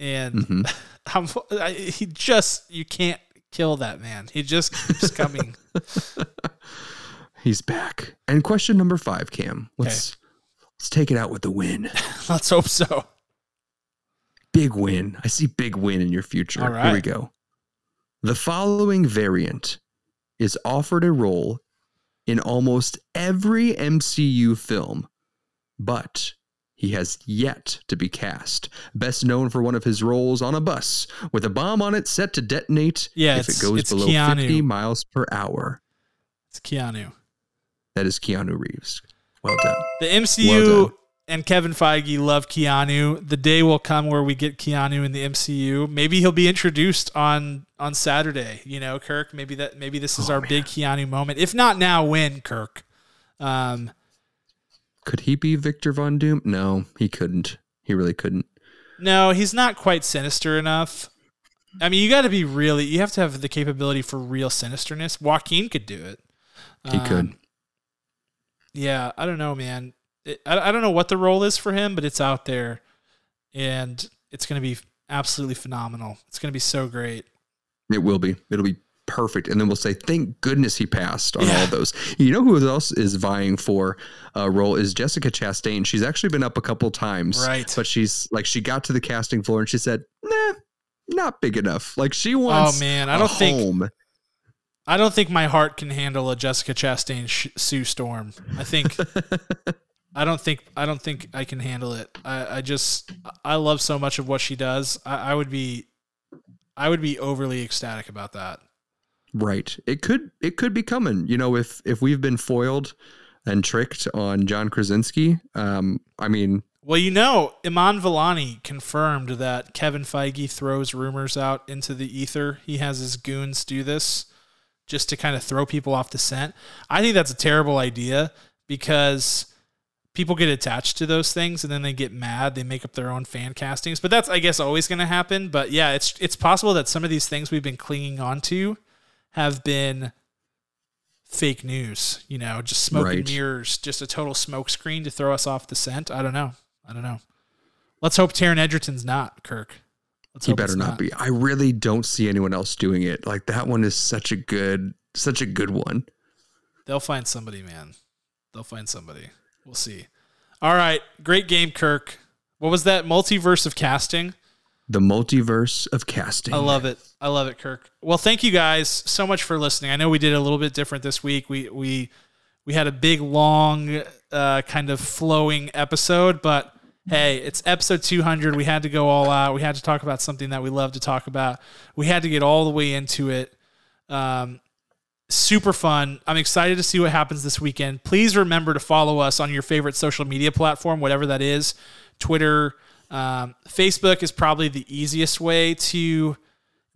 And Mhm. I'm, I, he just you can't kill that man. He just keeps coming. He's back. And question number five, Cam. Let's let's take it out with the win. Let's hope so. big win. I see big win in your future. All right. Here we go. The following variant is offered a role in almost every MCU film, but he has yet to be cast. Best known for one of his roles on a bus with a bomb on it set to detonate Yeah, if it goes below Keanu. 50 miles per hour. It's Keanu. That is Keanu Reeves. Well done. The MCU Well done. and Kevin Feige love Keanu. The day will come where we get Keanu in the MCU. Maybe he'll be introduced on on Saturday. You know, Kirk. Maybe that. Maybe this is Oh, our man. big Keanu moment. If not now, when Kirk? Um, Could he be Victor Von Doom? No, he couldn't. He really couldn't. no, he's not quite sinister enough. I mean, you got to be really. You have to have the capability for real sinisterness. Joaquin could do it. He could. Yeah, I don't know, man. It, I, I don't know what the role is for him, but it's out there, and it's going to be absolutely phenomenal. It's going to be so great. It will be. It'll be perfect. And then we'll say, thank goodness he passed on Yeah. all those. You know who else is vying for a role is Jessica Chastain. She's actually been up a couple times. Right. But she's like, she got to the casting floor and she said, nah, not big enough. Like she oh, wants oh man, I don't think home. I don't think my heart can handle a Jessica Chastain sh- Sue Storm. I think I don't think I don't think I can handle it. I, I just I love so much of what she does. I, I would be I would be overly ecstatic about that. Right. It could it could be coming. You know, if if we've been foiled and tricked on John Krasinski, um, I mean, Well, you know, Iman Vellani confirmed that Kevin Feige throws rumors out into the ether. He has his goons do this just to kind of throw people off the scent. I think that's a terrible idea because people get attached to those things and then they get mad. They make up their own fan castings. But that's I guess always going to happen, but yeah, it's it's possible that some of these things we've been clinging on to have been fake news, you know, just smoke and mirrors, just a total smoke screen to throw us off the scent. I don't know. I don't know. Let's hope Taron Egerton's not, Kirk. Let's he better it's not be. I really don't see anyone else doing it. Like that one is such a good such a good one. They'll find somebody, man. They'll find somebody. We'll see. All right. Great game, Kirk. What was that? Multiverse of casting. The multiverse of casting. I love it. I love it, Kirk. Well, thank you guys so much for listening. I know we did a little bit different this week. We we we had a big, long, uh, kind of flowing episode, but hey, it's episode 200. We had to go all out. We had to talk about something that we love to talk about. We had to get all the way into it. Um, super fun. I'm excited to see what happens this weekend. Please remember to follow us on your favorite social media platform, whatever that is Twitter, um, Facebook is probably the easiest way to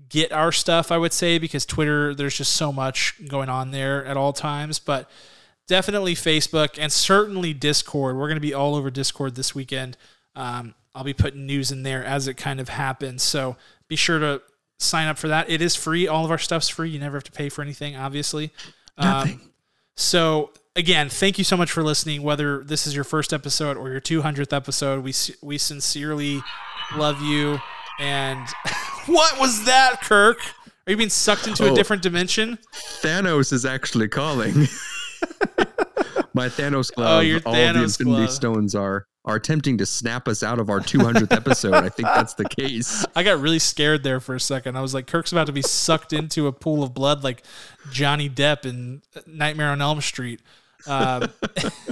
get our stuff, I would say, because Twitter, there's just so much going on there at all times. But definitely Facebook and certainly Discord. We're going to be all over Discord this weekend. Um, I'll be putting news in there as it kind of happens. So be sure to sign up for that. It is free. All of our stuff's free. You never have to pay for anything, obviously. Nothing. Um, so again, thank you so much for listening. Whether this is your first episode or your 200th episode, we we sincerely love you. And what was that, Kirk? Are you being sucked into a Oh. different dimension? Thanos is actually calling. My Thanos glove. Oh, your all the Infinity glove. Stones are are attempting to snap us out of our 200th episode. I think that's the case. I got really scared there for a second. I was like, Kirk's about to be sucked into a pool of blood like Johnny Depp in Nightmare on Elm Street. Um,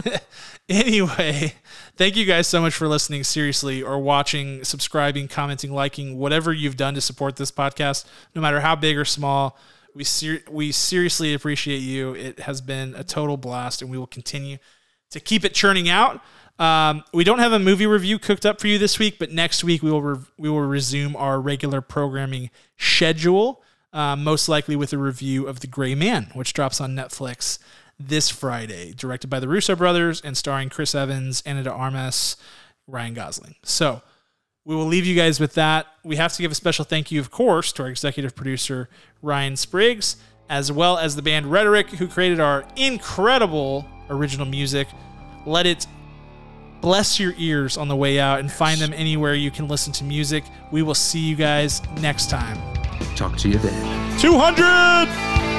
anyway, thank you guys so much for listening, seriously, or watching, subscribing, commenting, liking, whatever you've done to support this podcast, no matter how big or small. We ser- we seriously appreciate you. It has been a total blast, and we will continue to keep it churning out. Um, we don't have a movie review cooked up for you this week, but next week we will re- we will resume our regular programming schedule, um, most likely with a review of The Gray Man, which drops on Netflix this Friday, directed by the Russo brothers and starring Chris Evans, Ana de Armas, Ryan Gosling. So we will leave you guys with that. We have to give a special thank you, of course, to our executive producer, Ryan Spriggs, as well as the band Rhetoric, who created our incredible original music. Let it bless your ears on the way out and find them anywhere you can listen to music. We will see you guys next time. Talk to you then. 200!